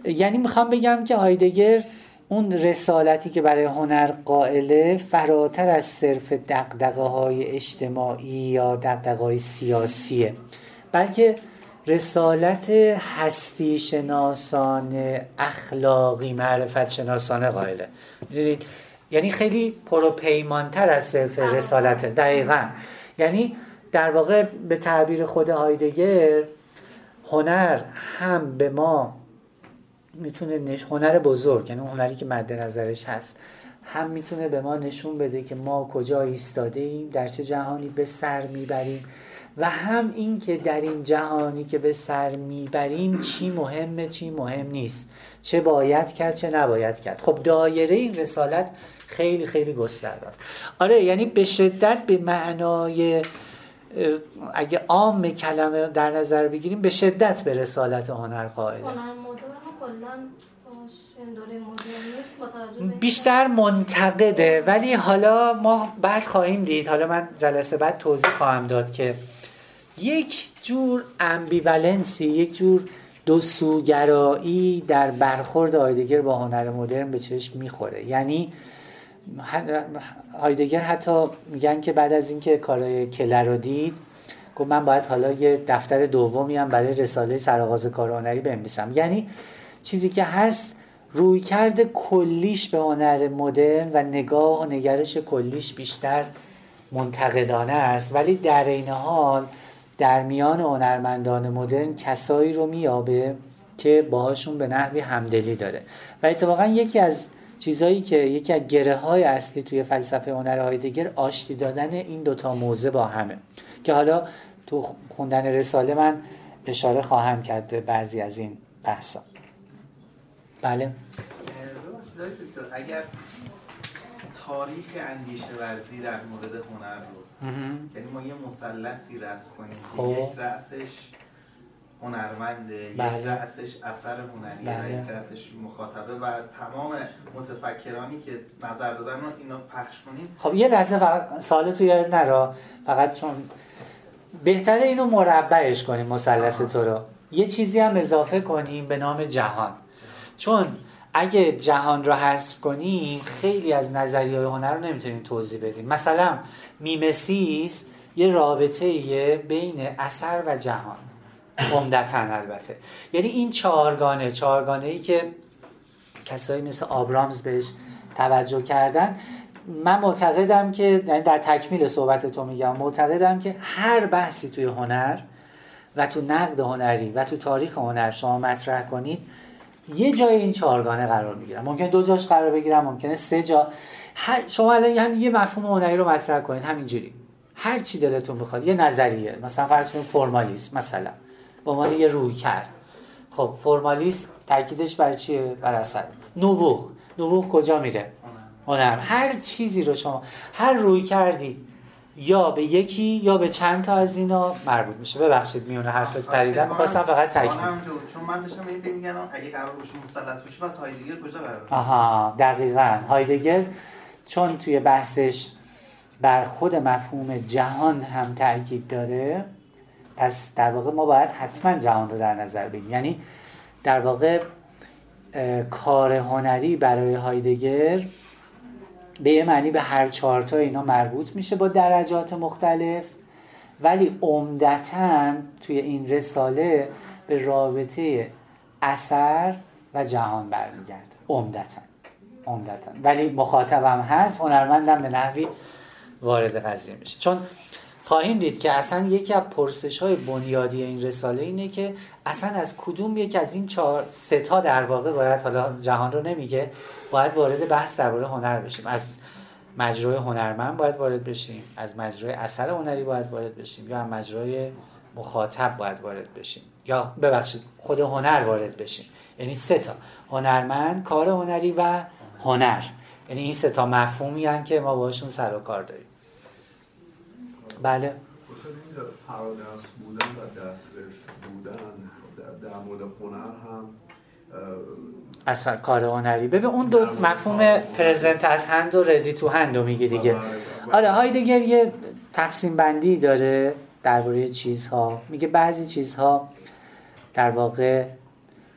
یعنی می‌خوام بگم که هایدگر اون رسالتی که برای هنر قائله فراتر از صرف دقدقه های اجتماعی یا دقدقه های سیاسیه بلکه رسالت هستی شناسان اخلاقی معرفت شناسانه قائله. می‌دونید؟ یعنی خیلی پروپیمانتر از صرف رسالت. دقیقا. یعنی در واقع به تعبیر خود هایدگر هنر هم به ما می‌تونه. هنر بزرگ یعنی هنری که مد نظرش هست هم می‌تونه به ما نشون بده که ما کجا ایستاده ایم در چه جهانی به سر می‌بریم و هم این که در این جهانی که به سر می‌بریم چی مهمه چی مهم نیست. چه باید کرد چه نباید کرد. خب دایره این رسالت خیلی خیلی گسترده آره یعنی به شدت به معنای اگه عام کلمه در نظر بگیریم به شدت به رسالت هنر قائله. بیشتر منتقده ولی حالا ما بعد خواهیم دید. حالا من جلسه بعد توضیح خواهم داد که یک جور امبیولنسی یک جور دو سوگرایی در برخورد آیدگر با هنر مدرن به چشم می‌خوره. یعنی هایدگر حتی میگن که بعد از اینکه کارهای کلر رو دید گفت من باید حالا یه دفتر دومی هم برای رساله سرآغاز کار هنری بنویسم. یعنی چیزی که هست روی کرده کلیش به هنر مدرن و نگاه و نگرش کلیش بیشتر منتقدانه است. ولی در این حال در میان هنرمندان مدرن کسایی رو میابه که باهاشون به نحوی همدلی داره. و اتفاقا یکی از چیزهایی که یکی از گره های اصلی توی فلسفه هنر هایدگر آشتی دادن این دوتا موزه با همه. که حالا تو خوندن رساله من اشاره خواهم کرد به بعضی از این بحثا. بله. اگر تاریخ اندیشه ورزی در مورد هنر رو یعنی ما یه مثلثی رسم کنیم خب. یک رأسش هنرمنده یک بله. رأسش اثر هنری بله. یک رأسش مخاطبه و تمام متفکرانی که نظر دادن رو اینا پخش کنیم. خب یه لحظه فقط سوال تو یاد نرا. فقط چون بهتره اینو مربعش کنیم مثلث تو رو. یه چیزی هم اضافه کنیم به نام جهان. چون اگه جهان رو حذف کنیم خیلی از نظریه هنر رو نمی‌تونیم توضیح بدیم. مثلا میمسیس یه رابطه بین اثر و جهان. عمدتا البته. یعنی این چهارگانه چهارگانه ای که کسایی مثل آبرامز بهش توجه کردن من معتقدم که یعنی در تکمیل صحبت تو میگم معتقدم که هر بحثی توی هنر و تو نقد هنری و تو تاریخ هنر شما مطرح کنید یه جای این چهارگانه قرار می‌گیرم ممکن دو جاش قرار بگیرم ممکنه سه جا. هر شما الان هم یه مفهوم هنری رو مطرح کنید همینجوری. هر چی دلتون بخواد یه نظریه مثلا فرض کنید فرمالیسم مثلا به عنوان یه روی کرد خب فرمالیسم تاکیدش بر چیه؟ بر اثر. نبوغ. نبوغ کجا میره؟ هنر. هر چیزی رو شما هر روی کردی یا به یکی یا به چند تا از اینا مربوط میشه. ببخشید میونه حرفت پریدم. می‌خواستم فقط تکمیل چون من داشتم این میگم اگه قرار باشه مثلث بشه پس هایدگر کجا قرار آها دقیقاً. هایدگر چون توی بحثش بر خود مفهوم جهان هم تاکید داره پس در واقع ما باید حتما جهان رو در نظر بگیریم. یعنی در واقع کار هنری برای هایدگر به یه معنی به هر چهارتا اینا مربوط میشه با درجات مختلف. ولی عمدتا توی این رساله به رابطه اثر و جهان برمیگرده. عمدتا. عمدتا. ولی مخاطبم هست هنرمندم به نحوی وارد قضیه میشه. چون خواهیم دید که اصلا یکی از پرسش های بنیادی این رساله اینه که اصلا از کدوم یکی از این چهار ستا در واقع باید حالا جهان رو نمیگه. باید وارد بحث درباره هنر بشیم. از مجرای هنرمند باید وارد بشیم. از مجرای اثر هنری باید وارد بشیم. یا از مجرای مخاطب باید وارد بشیم. یا ببخشید خود هنر وارد بشیم. یعنی سه تا. هنرمند کار هنری و هنر. یعنی این سه تا مفهومی هم که ما باشون سر و کار داریم. بله. فرادرس بودن و دسترس بودن در مورد هنر هم اثر کار هنری. ببین اون دو مفهوم پرزنت هند و ردی تو هند رو میگه دیگه. آره هایدگر یه تقسیم بندی داره درباره چیزها. میگه بعضی چیزها در واقع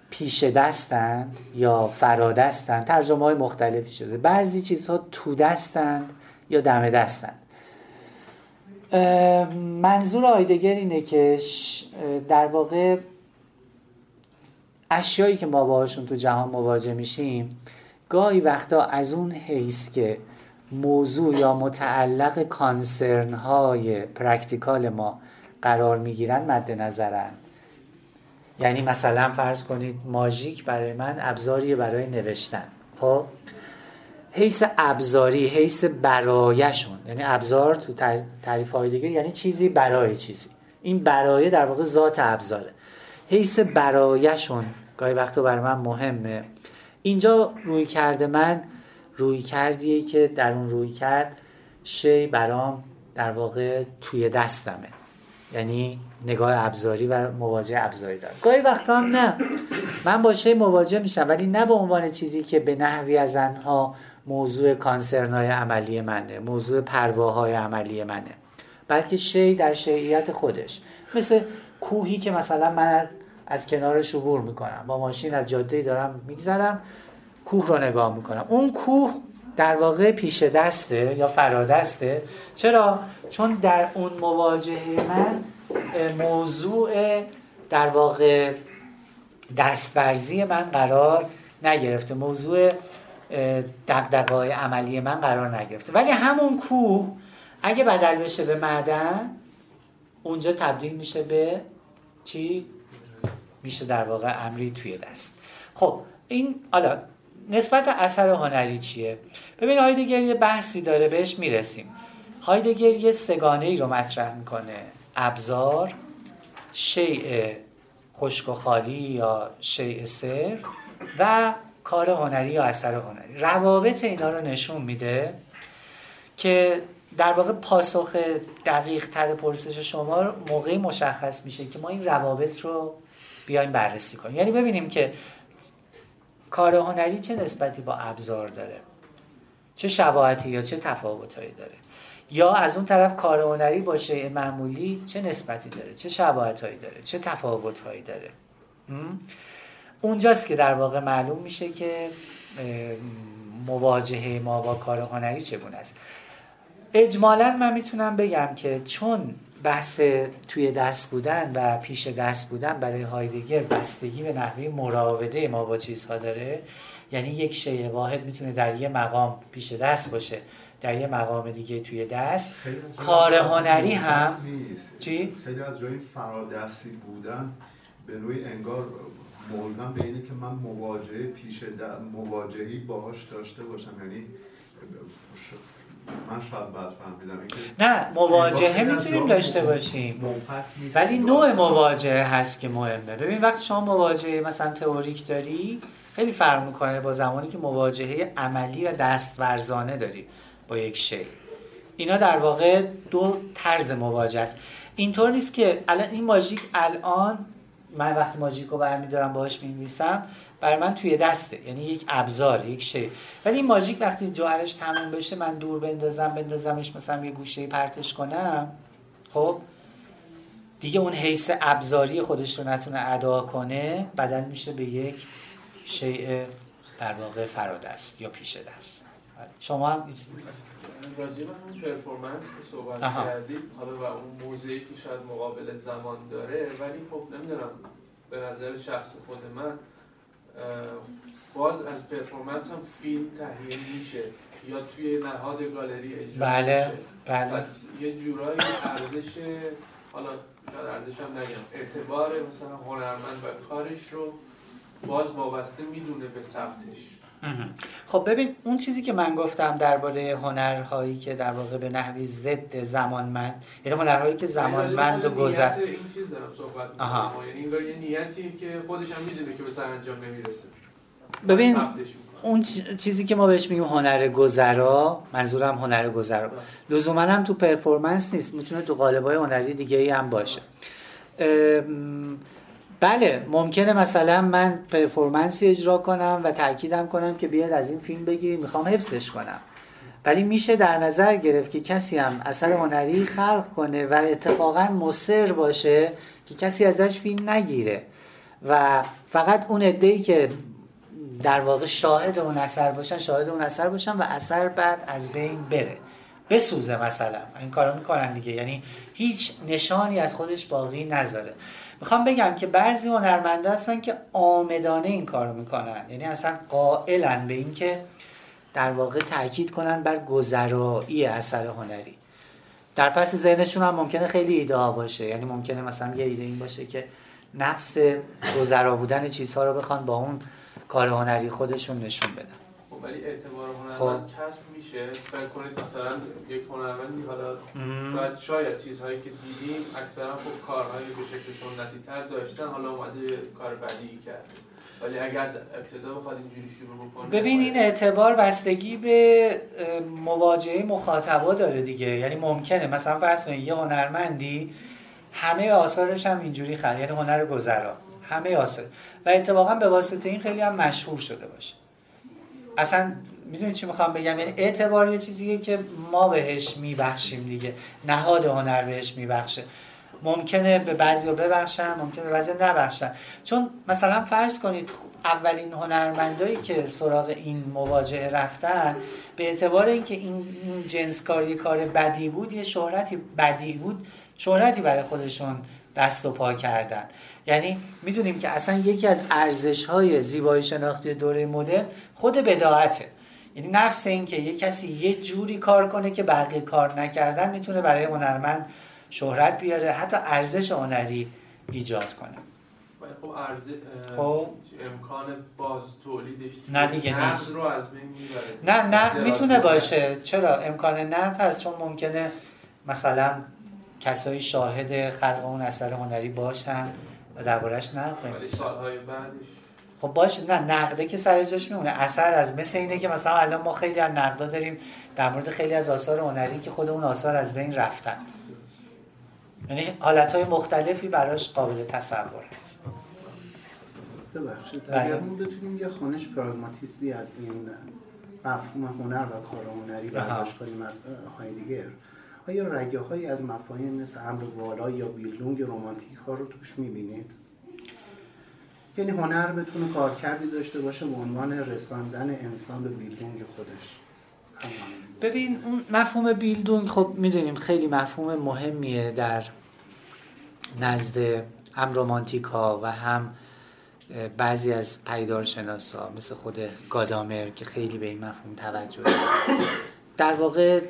پیش دستند یا فرادستند ترجمه های مختلفی شده. بعضی چیزها تو دستند یا دم دستند. منظور آیدگر اینه که در واقع اشیایی که ما باهاشون تو جهان مواجه میشیم گاهی وقتا از اون حیث که موضوع یا متعلق concern های practical ما قرار می‌گیرن مد نظرن. یعنی مثلا فرض کنید ماژیک برای من ابزاری برای نوشتن. خب؟ حیث ابزاری حیث برایشون. یعنی ابزار تو تعریف های دیگه یعنی چیزی برای چیزی. این برایه در واقع ذات ابزاره. حیث برایشون گاهی وقتا برای من مهمه. اینجا روی کرده من روی کردیه که در اون روی کرد شی برام در واقع توی دستمه. یعنی نگاه ابزاری و مواجه ابزاری دارم گاهی وقتا هم نه. من با شی مواجه میشم ولی نه به عنوان چیزی که به نحوی از انها موضوع کانسرنای عملی منه موضوع پرواهای عملی منه. بلکه شی در شیعیت خودش. مثل کوهی که مثلا من از کنارش عبور می‌کنم. با ماشین از جاده دارم میگذرم کوه رو نگاه می‌کنم. اون کوه در واقع پیش دسته یا فرادسته. چرا؟ چون در اون مواجهه من موضوع در واقع دستورزی من قرار نگرفته. موضوع دقدقای عملی من قرار نگرفته. ولی همون کوه اگه بدل بشه به معدن اونجا تبدیل میشه به چی؟ میشه در واقع امری توی دست. خب این حالا نسبت اثر هنری چیه؟ ببین هایدگر یه بحثی داره بهش می‌رسیم. هایدگر یه سگانه ای رو مطرح می‌کنه. ابزار شیء خشک و خالی یا شیء صرف و کار هنری یا اثر هنری. روابط اینا رو نشون میده که در واقع پاسخ دقیق تر پرسش شما موقعی مشخص میشه که ما این روابط رو بیایم بررسی کنیم. یعنی ببینیم که کار هنری چه نسبتی با ابزار داره؟ چه شباهتی یا چه تفاوتهایی داره؟ یا از اون طرف کار هنری با شیء معمولی چه نسبتی داره؟ چه شباهتهایی داره؟ چه تفاوتهایی داره؟ اونجاست که در واقع معلوم میشه که مواجهه ما با کار هنری چگونه است. اجمالا من می‌تونم بگم که چون بحث توی دست بودن و پیش دست بودن برای هایدگر بستگی به نحوه مراوده ما با چیزها داره. یعنی یک شیء واحد می‌تونه در یه مقام پیش دست باشه در یه مقام دیگه توی دست. کار هنری هم چی؟ خیلی از جایی فرادستی بودن به روی انگار ملزم به اینه که من مواجهه پیش مواجهی باهاش داشته باشم. یعنی من شاید بد فهمیدم. نه مواجهه می‌تونیم داشته باشیم. ولی نوع مواجهه هست که مهمه. ببین وقتی شما مواجهه مثلا تئوریک داری خیلی فرق می‌کنه با زمانی که مواجهه عملی و دستورزانه داری با یک شی. اینا در واقع دو طرز مواجهه است. اینطور نیست که الان این ماژیک الان من وقتی ماژیک رو برمیدارم باهاش می‌نویسم برای من توی دسته. یعنی یک ابزار یک شی. ولی این ماژیک وقتی جوهرش تموم بشه من دور بندازم بندازمش مثلا یه گوشه پرتش کنم خب؟ دیگه اون حیث ابزاری خودش رو نتونه ادا کنه بدل میشه به یک شیء در واقع فرادست یا پیش دست. شما هم این چیزی راجع به اون پرفورمنس که صحبت کردید حالا و اون موزه که شاید مقابل زمان داره ولی خب نمی‌دونم به نظر شخص خود من باز از پرفورمنس هم فیلم تهیه میشه یا توی نهاد گالری اجرا بله میشه بله. پس یه جورایی ارزش حالا شاید ارزش هم نگم اعتبار مثلا هنرمند و کارش رو باز وابسته می‌دونه به سمتش. خب ببین اون چیزی که من گفتم درباره هنرهایی که در واقع به نحوی ضد زمانمند یعنی هنرهایی که زمانمند و گذر این چیز دارم صحبت می‌کنم. یعنی انگار یه نیتی که خودش هم می‌دونه که به سرانجام نمی‌رسه. ببین اون چیزی که ما بهش میگیم هنر گذرا منظورم هنر گذرا. لزوما هم تو پرفورمنس نیست می‌تونه تو قالب‌های هنری دیگه ای هم باشه. بله ممکنه مثلا من پرفورمنسی اجرا کنم و تاکیدم کنم که بیاد از این فیلم بگیری می‌خوام حفظش کنم. ولی میشه در نظر گرفت که کسی هم اثر هنری خلق کنه و اتفاقا مصر باشه که کسی ازش فیلم نگیره. و فقط اون ای که در واقع شاهد اون اثر باشن شاهد اون اثر باشن و اثر بعد از بین بره. بسوزه مثلا. این کارو می‌کنن دیگه. یعنی هیچ نشانی از خودش باقی نذاره. می‌خوام بگم که بعضی هنرمنده هستن که آمدانه این کارو می‌کنن. یعنی اصلا قائلن به اینکه در واقع تاکید کنن بر گذرایی اثر هنری. در پس ذهنشون هم ممکنه خیلی ایده ها باشه. یعنی ممکنه مثلا یه ایده این باشه که نفس گذرا بودن چیزها رو بخوان با اون کار هنری خودشون نشون بدن. ولی اعتبار هنرمند خب. کسب میشه. فکر کنید مثلا یک هنرمندی حالا شاید شاید چیزهایی که دیدیم اکثرا خب کارهایی به شکل سنتی تر داشتن حالا اومده کار بدی کرده. ولی اگه از ابتدا بخواد اینجوری شروع بکنه ببین این اعتبار بستگی به مواجهه مخاطبا داره دیگه. یعنی ممکنه. مثلا فرض کنید یه هنرمندی همه آثارش هم اینجوری خرید یعنی هنر گذرا. همه آثار. و اتفاقا به واسطه این خیلی هم مشهور شده باشه. اصلا می‌دونید چی می‌خوام بگم؟ یعنی اعتبار یه چیزیه که ما بهش میبخشیم دیگه. نهاد هنر بهش میبخشه. ممکنه به بعضی رو ببخشن ممکنه به بعضی نبخشن. چون مثلا فرض کنید اولین هنرمندایی که سراغ این مواجهه رفتن به اعتبار اینکه این, جنس کاری کار بدی بود یه شهرتی بدی بود شهرتی برای خودشون دست و پا کردن. یعنی می‌دونیم که اصلا یکی از ارزش های زیبایی شناختی دوره مدرن خود بداعته. یعنی نفس این که یه کسی یه جوری کار کنه که بقیه کار نکردن می‌تونه برای هنرمند شهرت بیاره حتی ارزش هنری ایجاد کنه. خب ارزش خب. امکان باز تولیدش نه دیگه نیست. رو از نه نقد می‌تونه باشه. چرا؟ امکان نقد هست چون ممکنه مثلا کسایی شاهد خلق اون اثر هنری باشن. دربارش نقد ولی سالهای بعدش. خب باشه نه نقده که سر جاش میمونه. اثر از مثل اینه که مثلا الان ما خیلی از نقدا داریم در مورد خیلی از آثار هنری که خود اون آثار از بین رفتن. یعنی حالت مختلفی براش قابل تصور هست. ببخشید اگر ما بتونیم یه خانش پراگماتیستی از این مفهوم هنر و کار هنری برداشت کنیم از هایدگر آیا رگه هایی از مفاهیم مثل امر والا یا بیلدونگ رومانتیک ها رو توش می‌بینید؟ یعنی هنر بتونه کارکردی داشته باشه به عنوان رساندن انسان به بیلدونگ خودش ببین اون مفهوم بیلدونگ خب می‌دونیم خیلی مفهوم مهمیه در نزد هم رومانتیک ها و هم بعضی از پیدار ها مثل خود گادامر که خیلی به این مفهوم توجه در واقع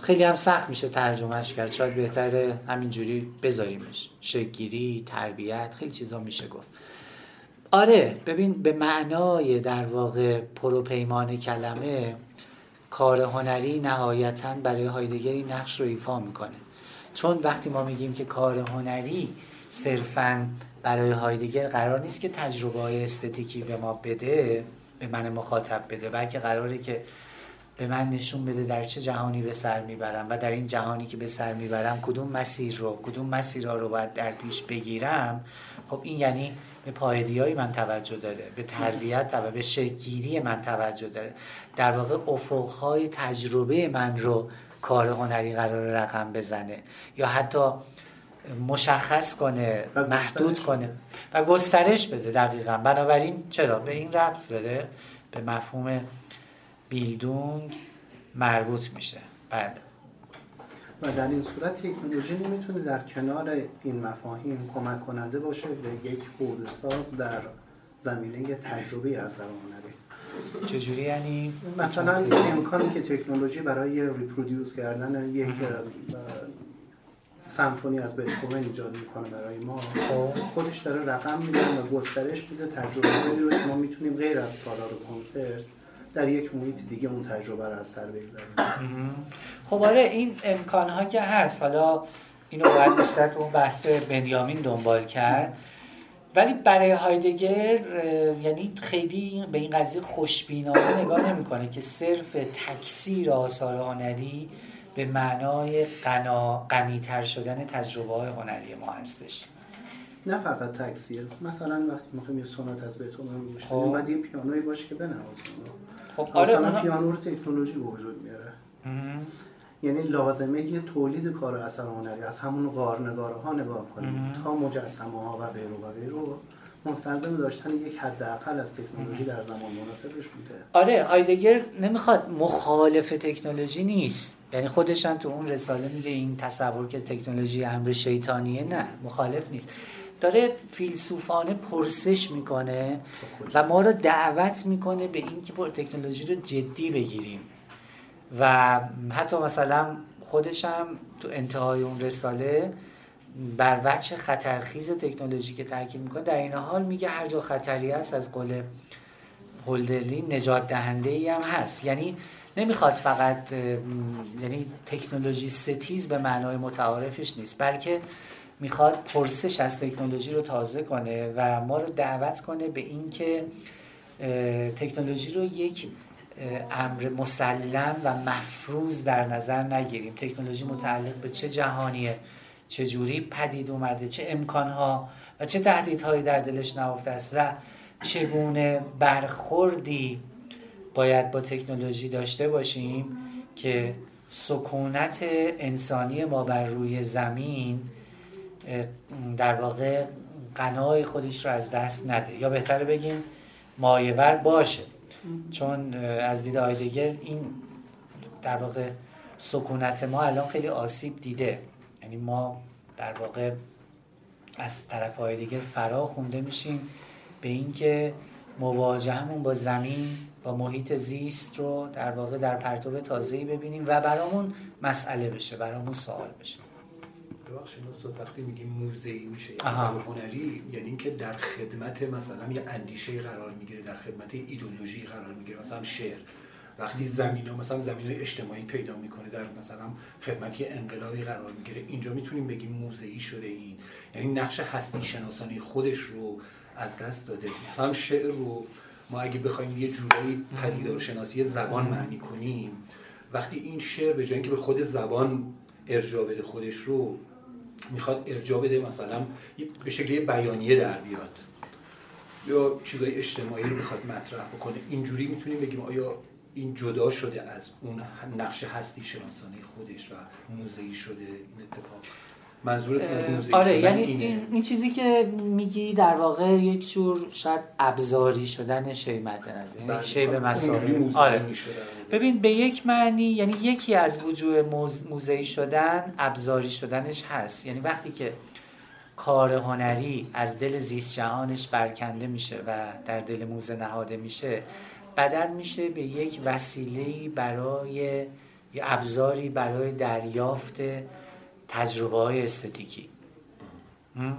خیلی هم سخت میشه ترجمهش کرد. شاید بهتره همینجوری بذاریمش. شگیری تربیت خیلی چیزا میشه گفت. آره ببین به معنای در واقع پروپیمان کلمه کار هنری نهایتا برای هایدگری نقش رو ایفا می‌کنه. چون وقتی ما میگیم که کار هنری صرفا برای هایدگر قرار نیست که تجربه های استتیکی به ما بده به من مخاطب بده بلکه قراره که به من نشون بده در چه جهانی به سر می‌برم و در این جهانی که به سر می‌برم کدوم مسیر رو کدوم مسیرها رو باید در پیش بگیرم؟ خب این یعنی به پایدی من توجه داره به تربیت و به شگیری من توجه داره. در واقع افقهای تجربه من رو کار هنری قرار رقم بزنه یا حتی مشخص کنه محدود کنه و گسترش بده دقیقا. بنابراین چرا؟ به این ربط داره به مفهوم بیلدونگ مربوط میشه. بله و در این صورت تکنولوژی نمی‌تونه در کنار این مفاهیم کمک کننده باشه به یک حوزه ساز در زمینه تجربه اثر هنری چجوری یعنی؟ مثلا امکانی که تکنولوژی برای ریپرودیوس کردن یک سمفونی از بتهوون ایجاد می‌کنه برای ما خب. خودش داره رقم میده و گسترش میده تجربه رو که ما می‌تونیم غیر از تالار کنسرت در یک محیط دیگه اون تجربه رو از سر بگذاریم. خب آره این امکان ها که هست. حالا اینو باید بیشتر تو اون بحث بنیامین دنبال کرد. ولی برای هایدگر یعنی خیلی به این قضیه خوشبینانه نگاه نمی‌کنه که صرف تکثیر آثار هنری به معنای قنا غنیتر شدن تجربه های هنری ما هستش. نه فقط تکثیر. مثلا وقتی می‌خوایم یه سونات از بهتون گوش بدیم خب. بعد یه پیانوی باشه که بنوازیم. خب آره مثلا پیانو رو تکنولوژی به وجود میاره. یعنی لازمه یه تولید کار اثر هنری از همون قارنگاره ها نگاه کنیم تا مجسمه ها و غیره و غیره مستلزم داشتن یک حداقل از تکنولوژی در زمان مناسبش بوده. آره هایدگر نمی‌خواد مخالف تکنولوژی نیست. یعنی خودش هم تو اون رساله میگه این تصور که تکنولوژی امر شیطانیه نه مخالف نیست. داره فیلسوفانه پرسش می‌کنه و ما رو دعوت می‌کنه به اینکه تکنولوژی رو جدی بگیریم. و حتی مثلا خودش هم تو انتهای اون رساله بر وجه خطرخیز تکنولوژی که تاکید می‌کنه در این حال میگه هر جا خطری است از قول هولدرلین نجات دهنده ای هم هست. یعنی نمی‌خواد فقط یعنی تکنولوژی ستیز به معنای متعارفش نیست بلکه می‌خواد پرسش از تکنولوژی رو تازه کنه و ما رو دعوت کنه به اینکه تکنولوژی رو یک امر مسلم و مفروض در نظر نگیریم. تکنولوژی متعلق به چه جهانیه؟ چه جوری پدید اومده؟ چه امکانها و چه تهدیدهایی در دلش نهفته است؟ و چگونه برخوردی باید با تکنولوژی داشته باشیم که سکونت انسانی ما بر روی زمین در واقع قنای خودش رو از دست نده. یا بهتره بگیم مایور باشه. چون از دید آیدگر این در واقع سکونت ما الان خیلی آسیب دیده. یعنی ما در واقع از طرف آیدگر فرا خونده میشیم به اینکه مواجهمون با زمین با محیط زیست رو در واقع در پرتو تازه‌ای ببینیم و برامون مسئله بشه برامون سوال بشه. ببخشید وقتی میگیم موزه‌ای میشه اثر هنری یعنی اینکه در خدمت مثلا یه اندیشه قرار می‌گیره در خدمت ایدولوژی قرار می‌گیره مثلا شعر. وقتی زمین ها مثلا زمین های اجتماعی پیدا می‌کنه در مثلا خدمت یه انقلابی قرار می‌گیره اینجا می‌تونیم بگیم موزه‌ای شده این. یعنی نقش هستی شناسانی خودش رو از دست داده. مثلا شعر رو ما اگه بخوایم یه جورایی پدیدار شناسی زبان معنی کنیم وقتی این شعر به جای اینکه به خود زبان ارجاع بده خودش رو می‌خواد ارجاع بده مثلا به شکلی بیانیه در بیاد. یا چیزای اجتماعی رو می‌خواد مطرح بکنه. اینجوری می‌تونیم بگیم آیا این جدا شده از اون نقش هستی شناسانی خودش و موزهی شده این اتفاق؟ منظورت از آره یعنی این, این چیزی که میگی در واقع یک جور شاید ابزاری شدن شی مد نظر یعنی شی به مسابقه آره. ببین به یک معنی یعنی یکی از وجوه موزه شدن ابزاری شدنش هست. یعنی وقتی که کار هنری از دل زیست جهانش برکنده میشه و در دل موزه نهاده میشه بدل میشه به یک وسیله برای یه ابزاری برای دریافت تجربه های استتیکی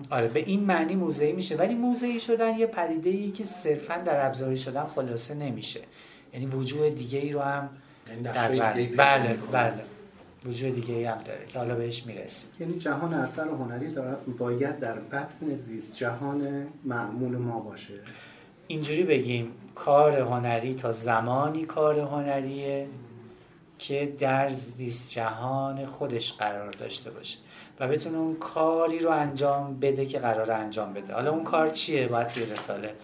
آره به این معنی موزهی میشه. ولی موزهی شدن یه پدیده ای که صرفا در ابزاری شدن خلاصه نمیشه. یعنی وجود دیگه ای رو هم یعنی در بله بله, بله. وجود دیگه ای هم داره که حالا بهش می‌رسیم. یعنی جهان اثر هنری داره باید در بطن زیست جهان معمول ما باشه. اینجوری بگیم کار هنری تا زمانی کار هنریه. که در زیست جهان خودش قرار داشته باشه و بتونه اون کاری رو انجام بده که قرار انجام بده. حالا اون کار چیه؟ باید توی رساله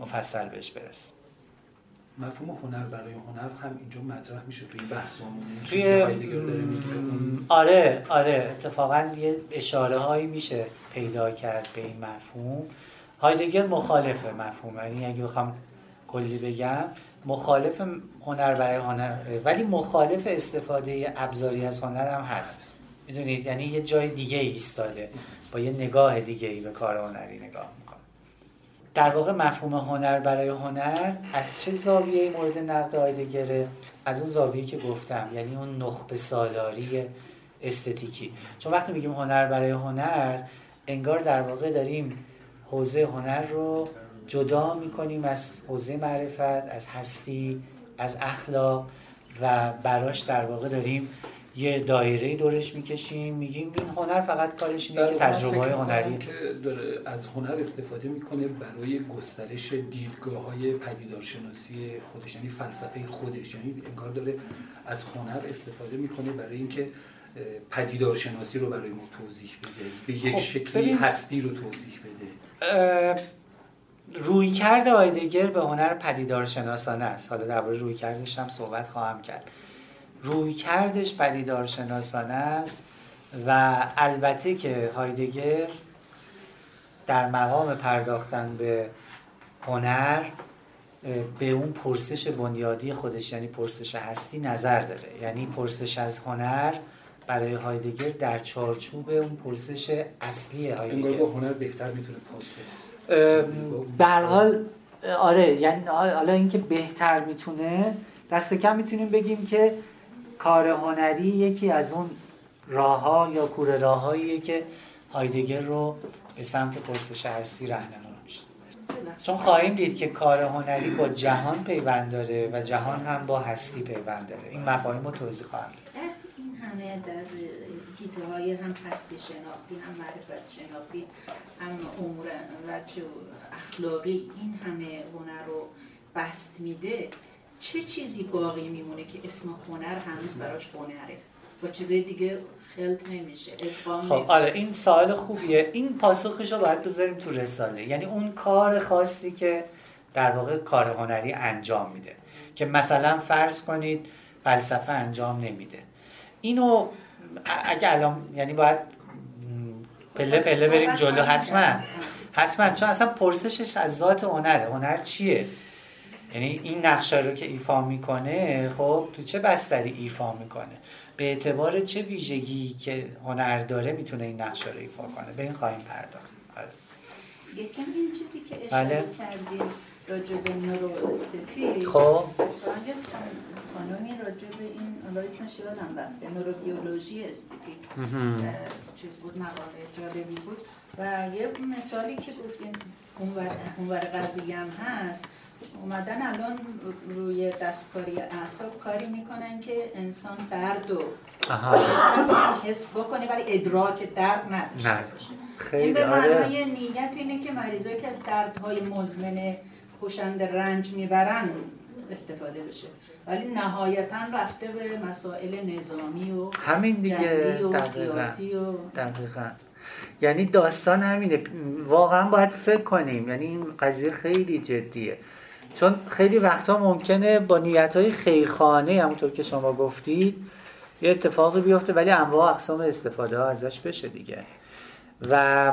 مفصل بهش برسیم. مفهوم هنر برای هنر هم اینجا مطرح میشه توی بحثمون توی آره آره. اتفاقا یه اشاره هایی میشه پیدا کرد به این مفهوم. هایدگر مخالفه مفهوم. یعنی اگه بخوام کلی بگم مخالف هنر برای هنر. ولی مخالف استفاده ابزاری از هنر هم هست. می‌دونید؟ یعنی یه جای دیگه ایستاده. با یه نگاه دیگه ای به کار هنری نگاه می‌کنه. در واقع مفهوم هنر برای هنر از چه زاویه مورد نقد آیدگره از اون زاویه که گفتم. یعنی اون نخبه سالاری استتیکی. چون وقتی میگیم هنر برای هنر انگار در واقع داریم حوزه هنر رو جدا می‌کنیم از حوزه معرفت از هستی از اخلاق و براش در واقع داریم یه دایره دورش می‌کشیم میگیم این هنر فقط کارش اینه که تجربه های هنری. که داره از هنر استفاده می‌کنه برای گسترش دیدگاه های پدیدارشناسی خودش یعنی فلسفه خودش. یعنی انگار داره از هنر استفاده می‌کنه برای اینکه پدیدارشناسی رو برای ما توضیح بده به یک خب شکلی هستی رو توضیح بده. روی کرد آیدگر به هنر پدیدار شناسانه است. حالا درباره روی کردش هم صحبت خواهم کرد. روی کردش پدیدار شناسانه است و البته که هایدگر در مقام پرداختن به هنر به اون پرسش بنیادی خودش یعنی پرسش هستی نظر داره. یعنی پرسش از هنر برای هایدگر در چارچوب اون پرسش اصلی هایدگر. هنر بهتر می‌تونه پاس به حال آره یعنی حالا اینکه بهتر می‌تونه دست کم می‌تونیم بگیم که کار هنری یکی از اون راه ها یا کوره راههاییه که هایدگر رو به سمت پرسش هستی رهنمون چون خواهیم دید که کار هنری با جهان پیوند داره و جهان هم با هستی پیوند داره. این مفاهیم رو توضیح خواهم این همه در دیده های هم هستی شناختی هم معرفت شناختی هم امور و اخلاقی این همه هنر رو بست میده. چه چیزی باقی میمونه که اسم هنر هنوز براش هنره؟ با چیزای دیگه خلط نمیشه خب آره این سوال خوبیه. این پاسخش رو باید بذاریم تو رساله. یعنی اون کار خاصی که در واقع کار هنری انجام میده که مثلا فرض کنید فلسفه انجام نمیده. اینو اگه الان یعنی باید پله پله بریم جلو. حتما. حتما. چون اصلا پرسشش از ذات هنره. هنر چیه؟ یعنی این نقشه رو که ایفا می‌کنه خب تو چه بستری ایفا می‌کنه؟ به اعتبار چه ویژگی که هنر داره می‌تونه این نقشه رو ایفا کنه؟ به این خواهیم پرداخت. آره. یکم این چیزی که اشاره بله. کردیم راجع به نورو خب. خانمی راجع به این حالا اسمش یادم رفته نوروبیولوژی استتیک چیز بود مقاله جالبی بود. و یه مثالی که این اونور قضیه هم هست. اومدن الان روی دستکاری اعصاب کاری می‌کنن که انسان درد و حس بکنه ولی ادراک درد نداشته باشه. این به آره. معنای نیت اینه که مریضایی که از دردهای مزمن کشند رنج می‌برن استفاده بشه. ولی نهایتا رفته به مسائل نظامی و همین دیگه و سیاسی و دقیقا. یعنی داستان همینه. واقعا باید فکر کنیم. یعنی این قضیه خیلی جدیه. چون خیلی وقتا ممکنه با نیت های خیرخانه همونطور که شما گفتید یه اتفاقی بیفته ولی انواع اقسام استفاده ها ازش بشه دیگه. و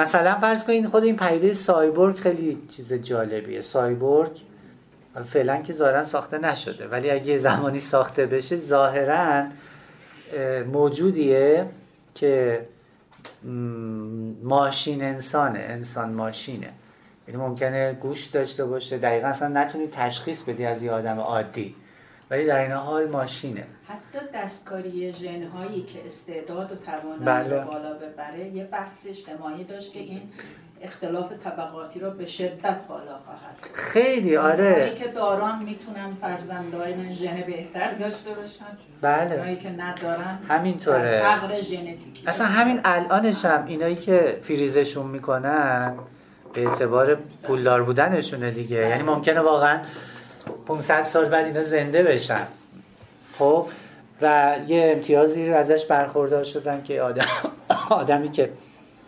مثلا فرض کنید خود این پدیده سایبورگ خیلی چیز جالبیه. سایبورگ فعلا که ظاهرا ساخته نشده ولی اگه زمانی ساخته بشه ظاهرا موجودیه که ماشین انسانه انسان ماشینه. یعنی ممکنه گوش داشته باشه. دقیقا اصلا نتونی تشخیص بدی از یه آدم عادی. ولی در این حال ماشینه. حتی دستکاری ژن هایی که استعداد و توانایی بله. بالا ببره یه بحث اجتماعی داشت که این اختلاف طبقاتی رو به شدت بالا خواهد خیلی آره. که داران می‌تونن فرزندان ژن بهتر داشته باشن بله. اونایی که ندارن همینطوره. فقر ژنتیکی. اصلا همین الانش هم اینایی که فریزشون می‌کنن به اعتبار پولدار بودنشونه دیگه. یعنی ممکنه واقعا 500 سال بعد اینا زنده بشن. خب؟ و یه امتیازی رو ازش برخوردار شدن که آدم آدمی که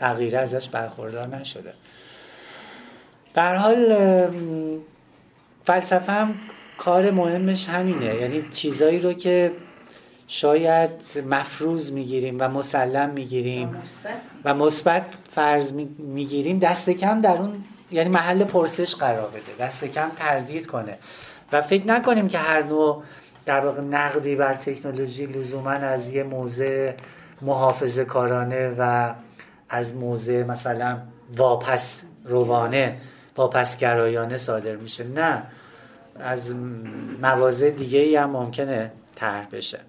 تغییره ازش برخوردار نشده. در حال فلسفه هم کار مهمش همینه. یعنی چیزایی رو که شاید مفروض می‌گیریم و مسلم می‌گیریم و مثبت فرض می‌گیریم دست کم در اون یعنی محل پرسش قرار بده. دست کم تردید کنه. و فکر نکنیم که هر نوع در واقع نقدی بر تکنولوژی لزوما از یه موضع محافظه کارانه و از موضع مثلا واپس روانه واپس گرایانه صادر میشه. نه از مواضع دیگه ای هم ممکنه طرح بشه.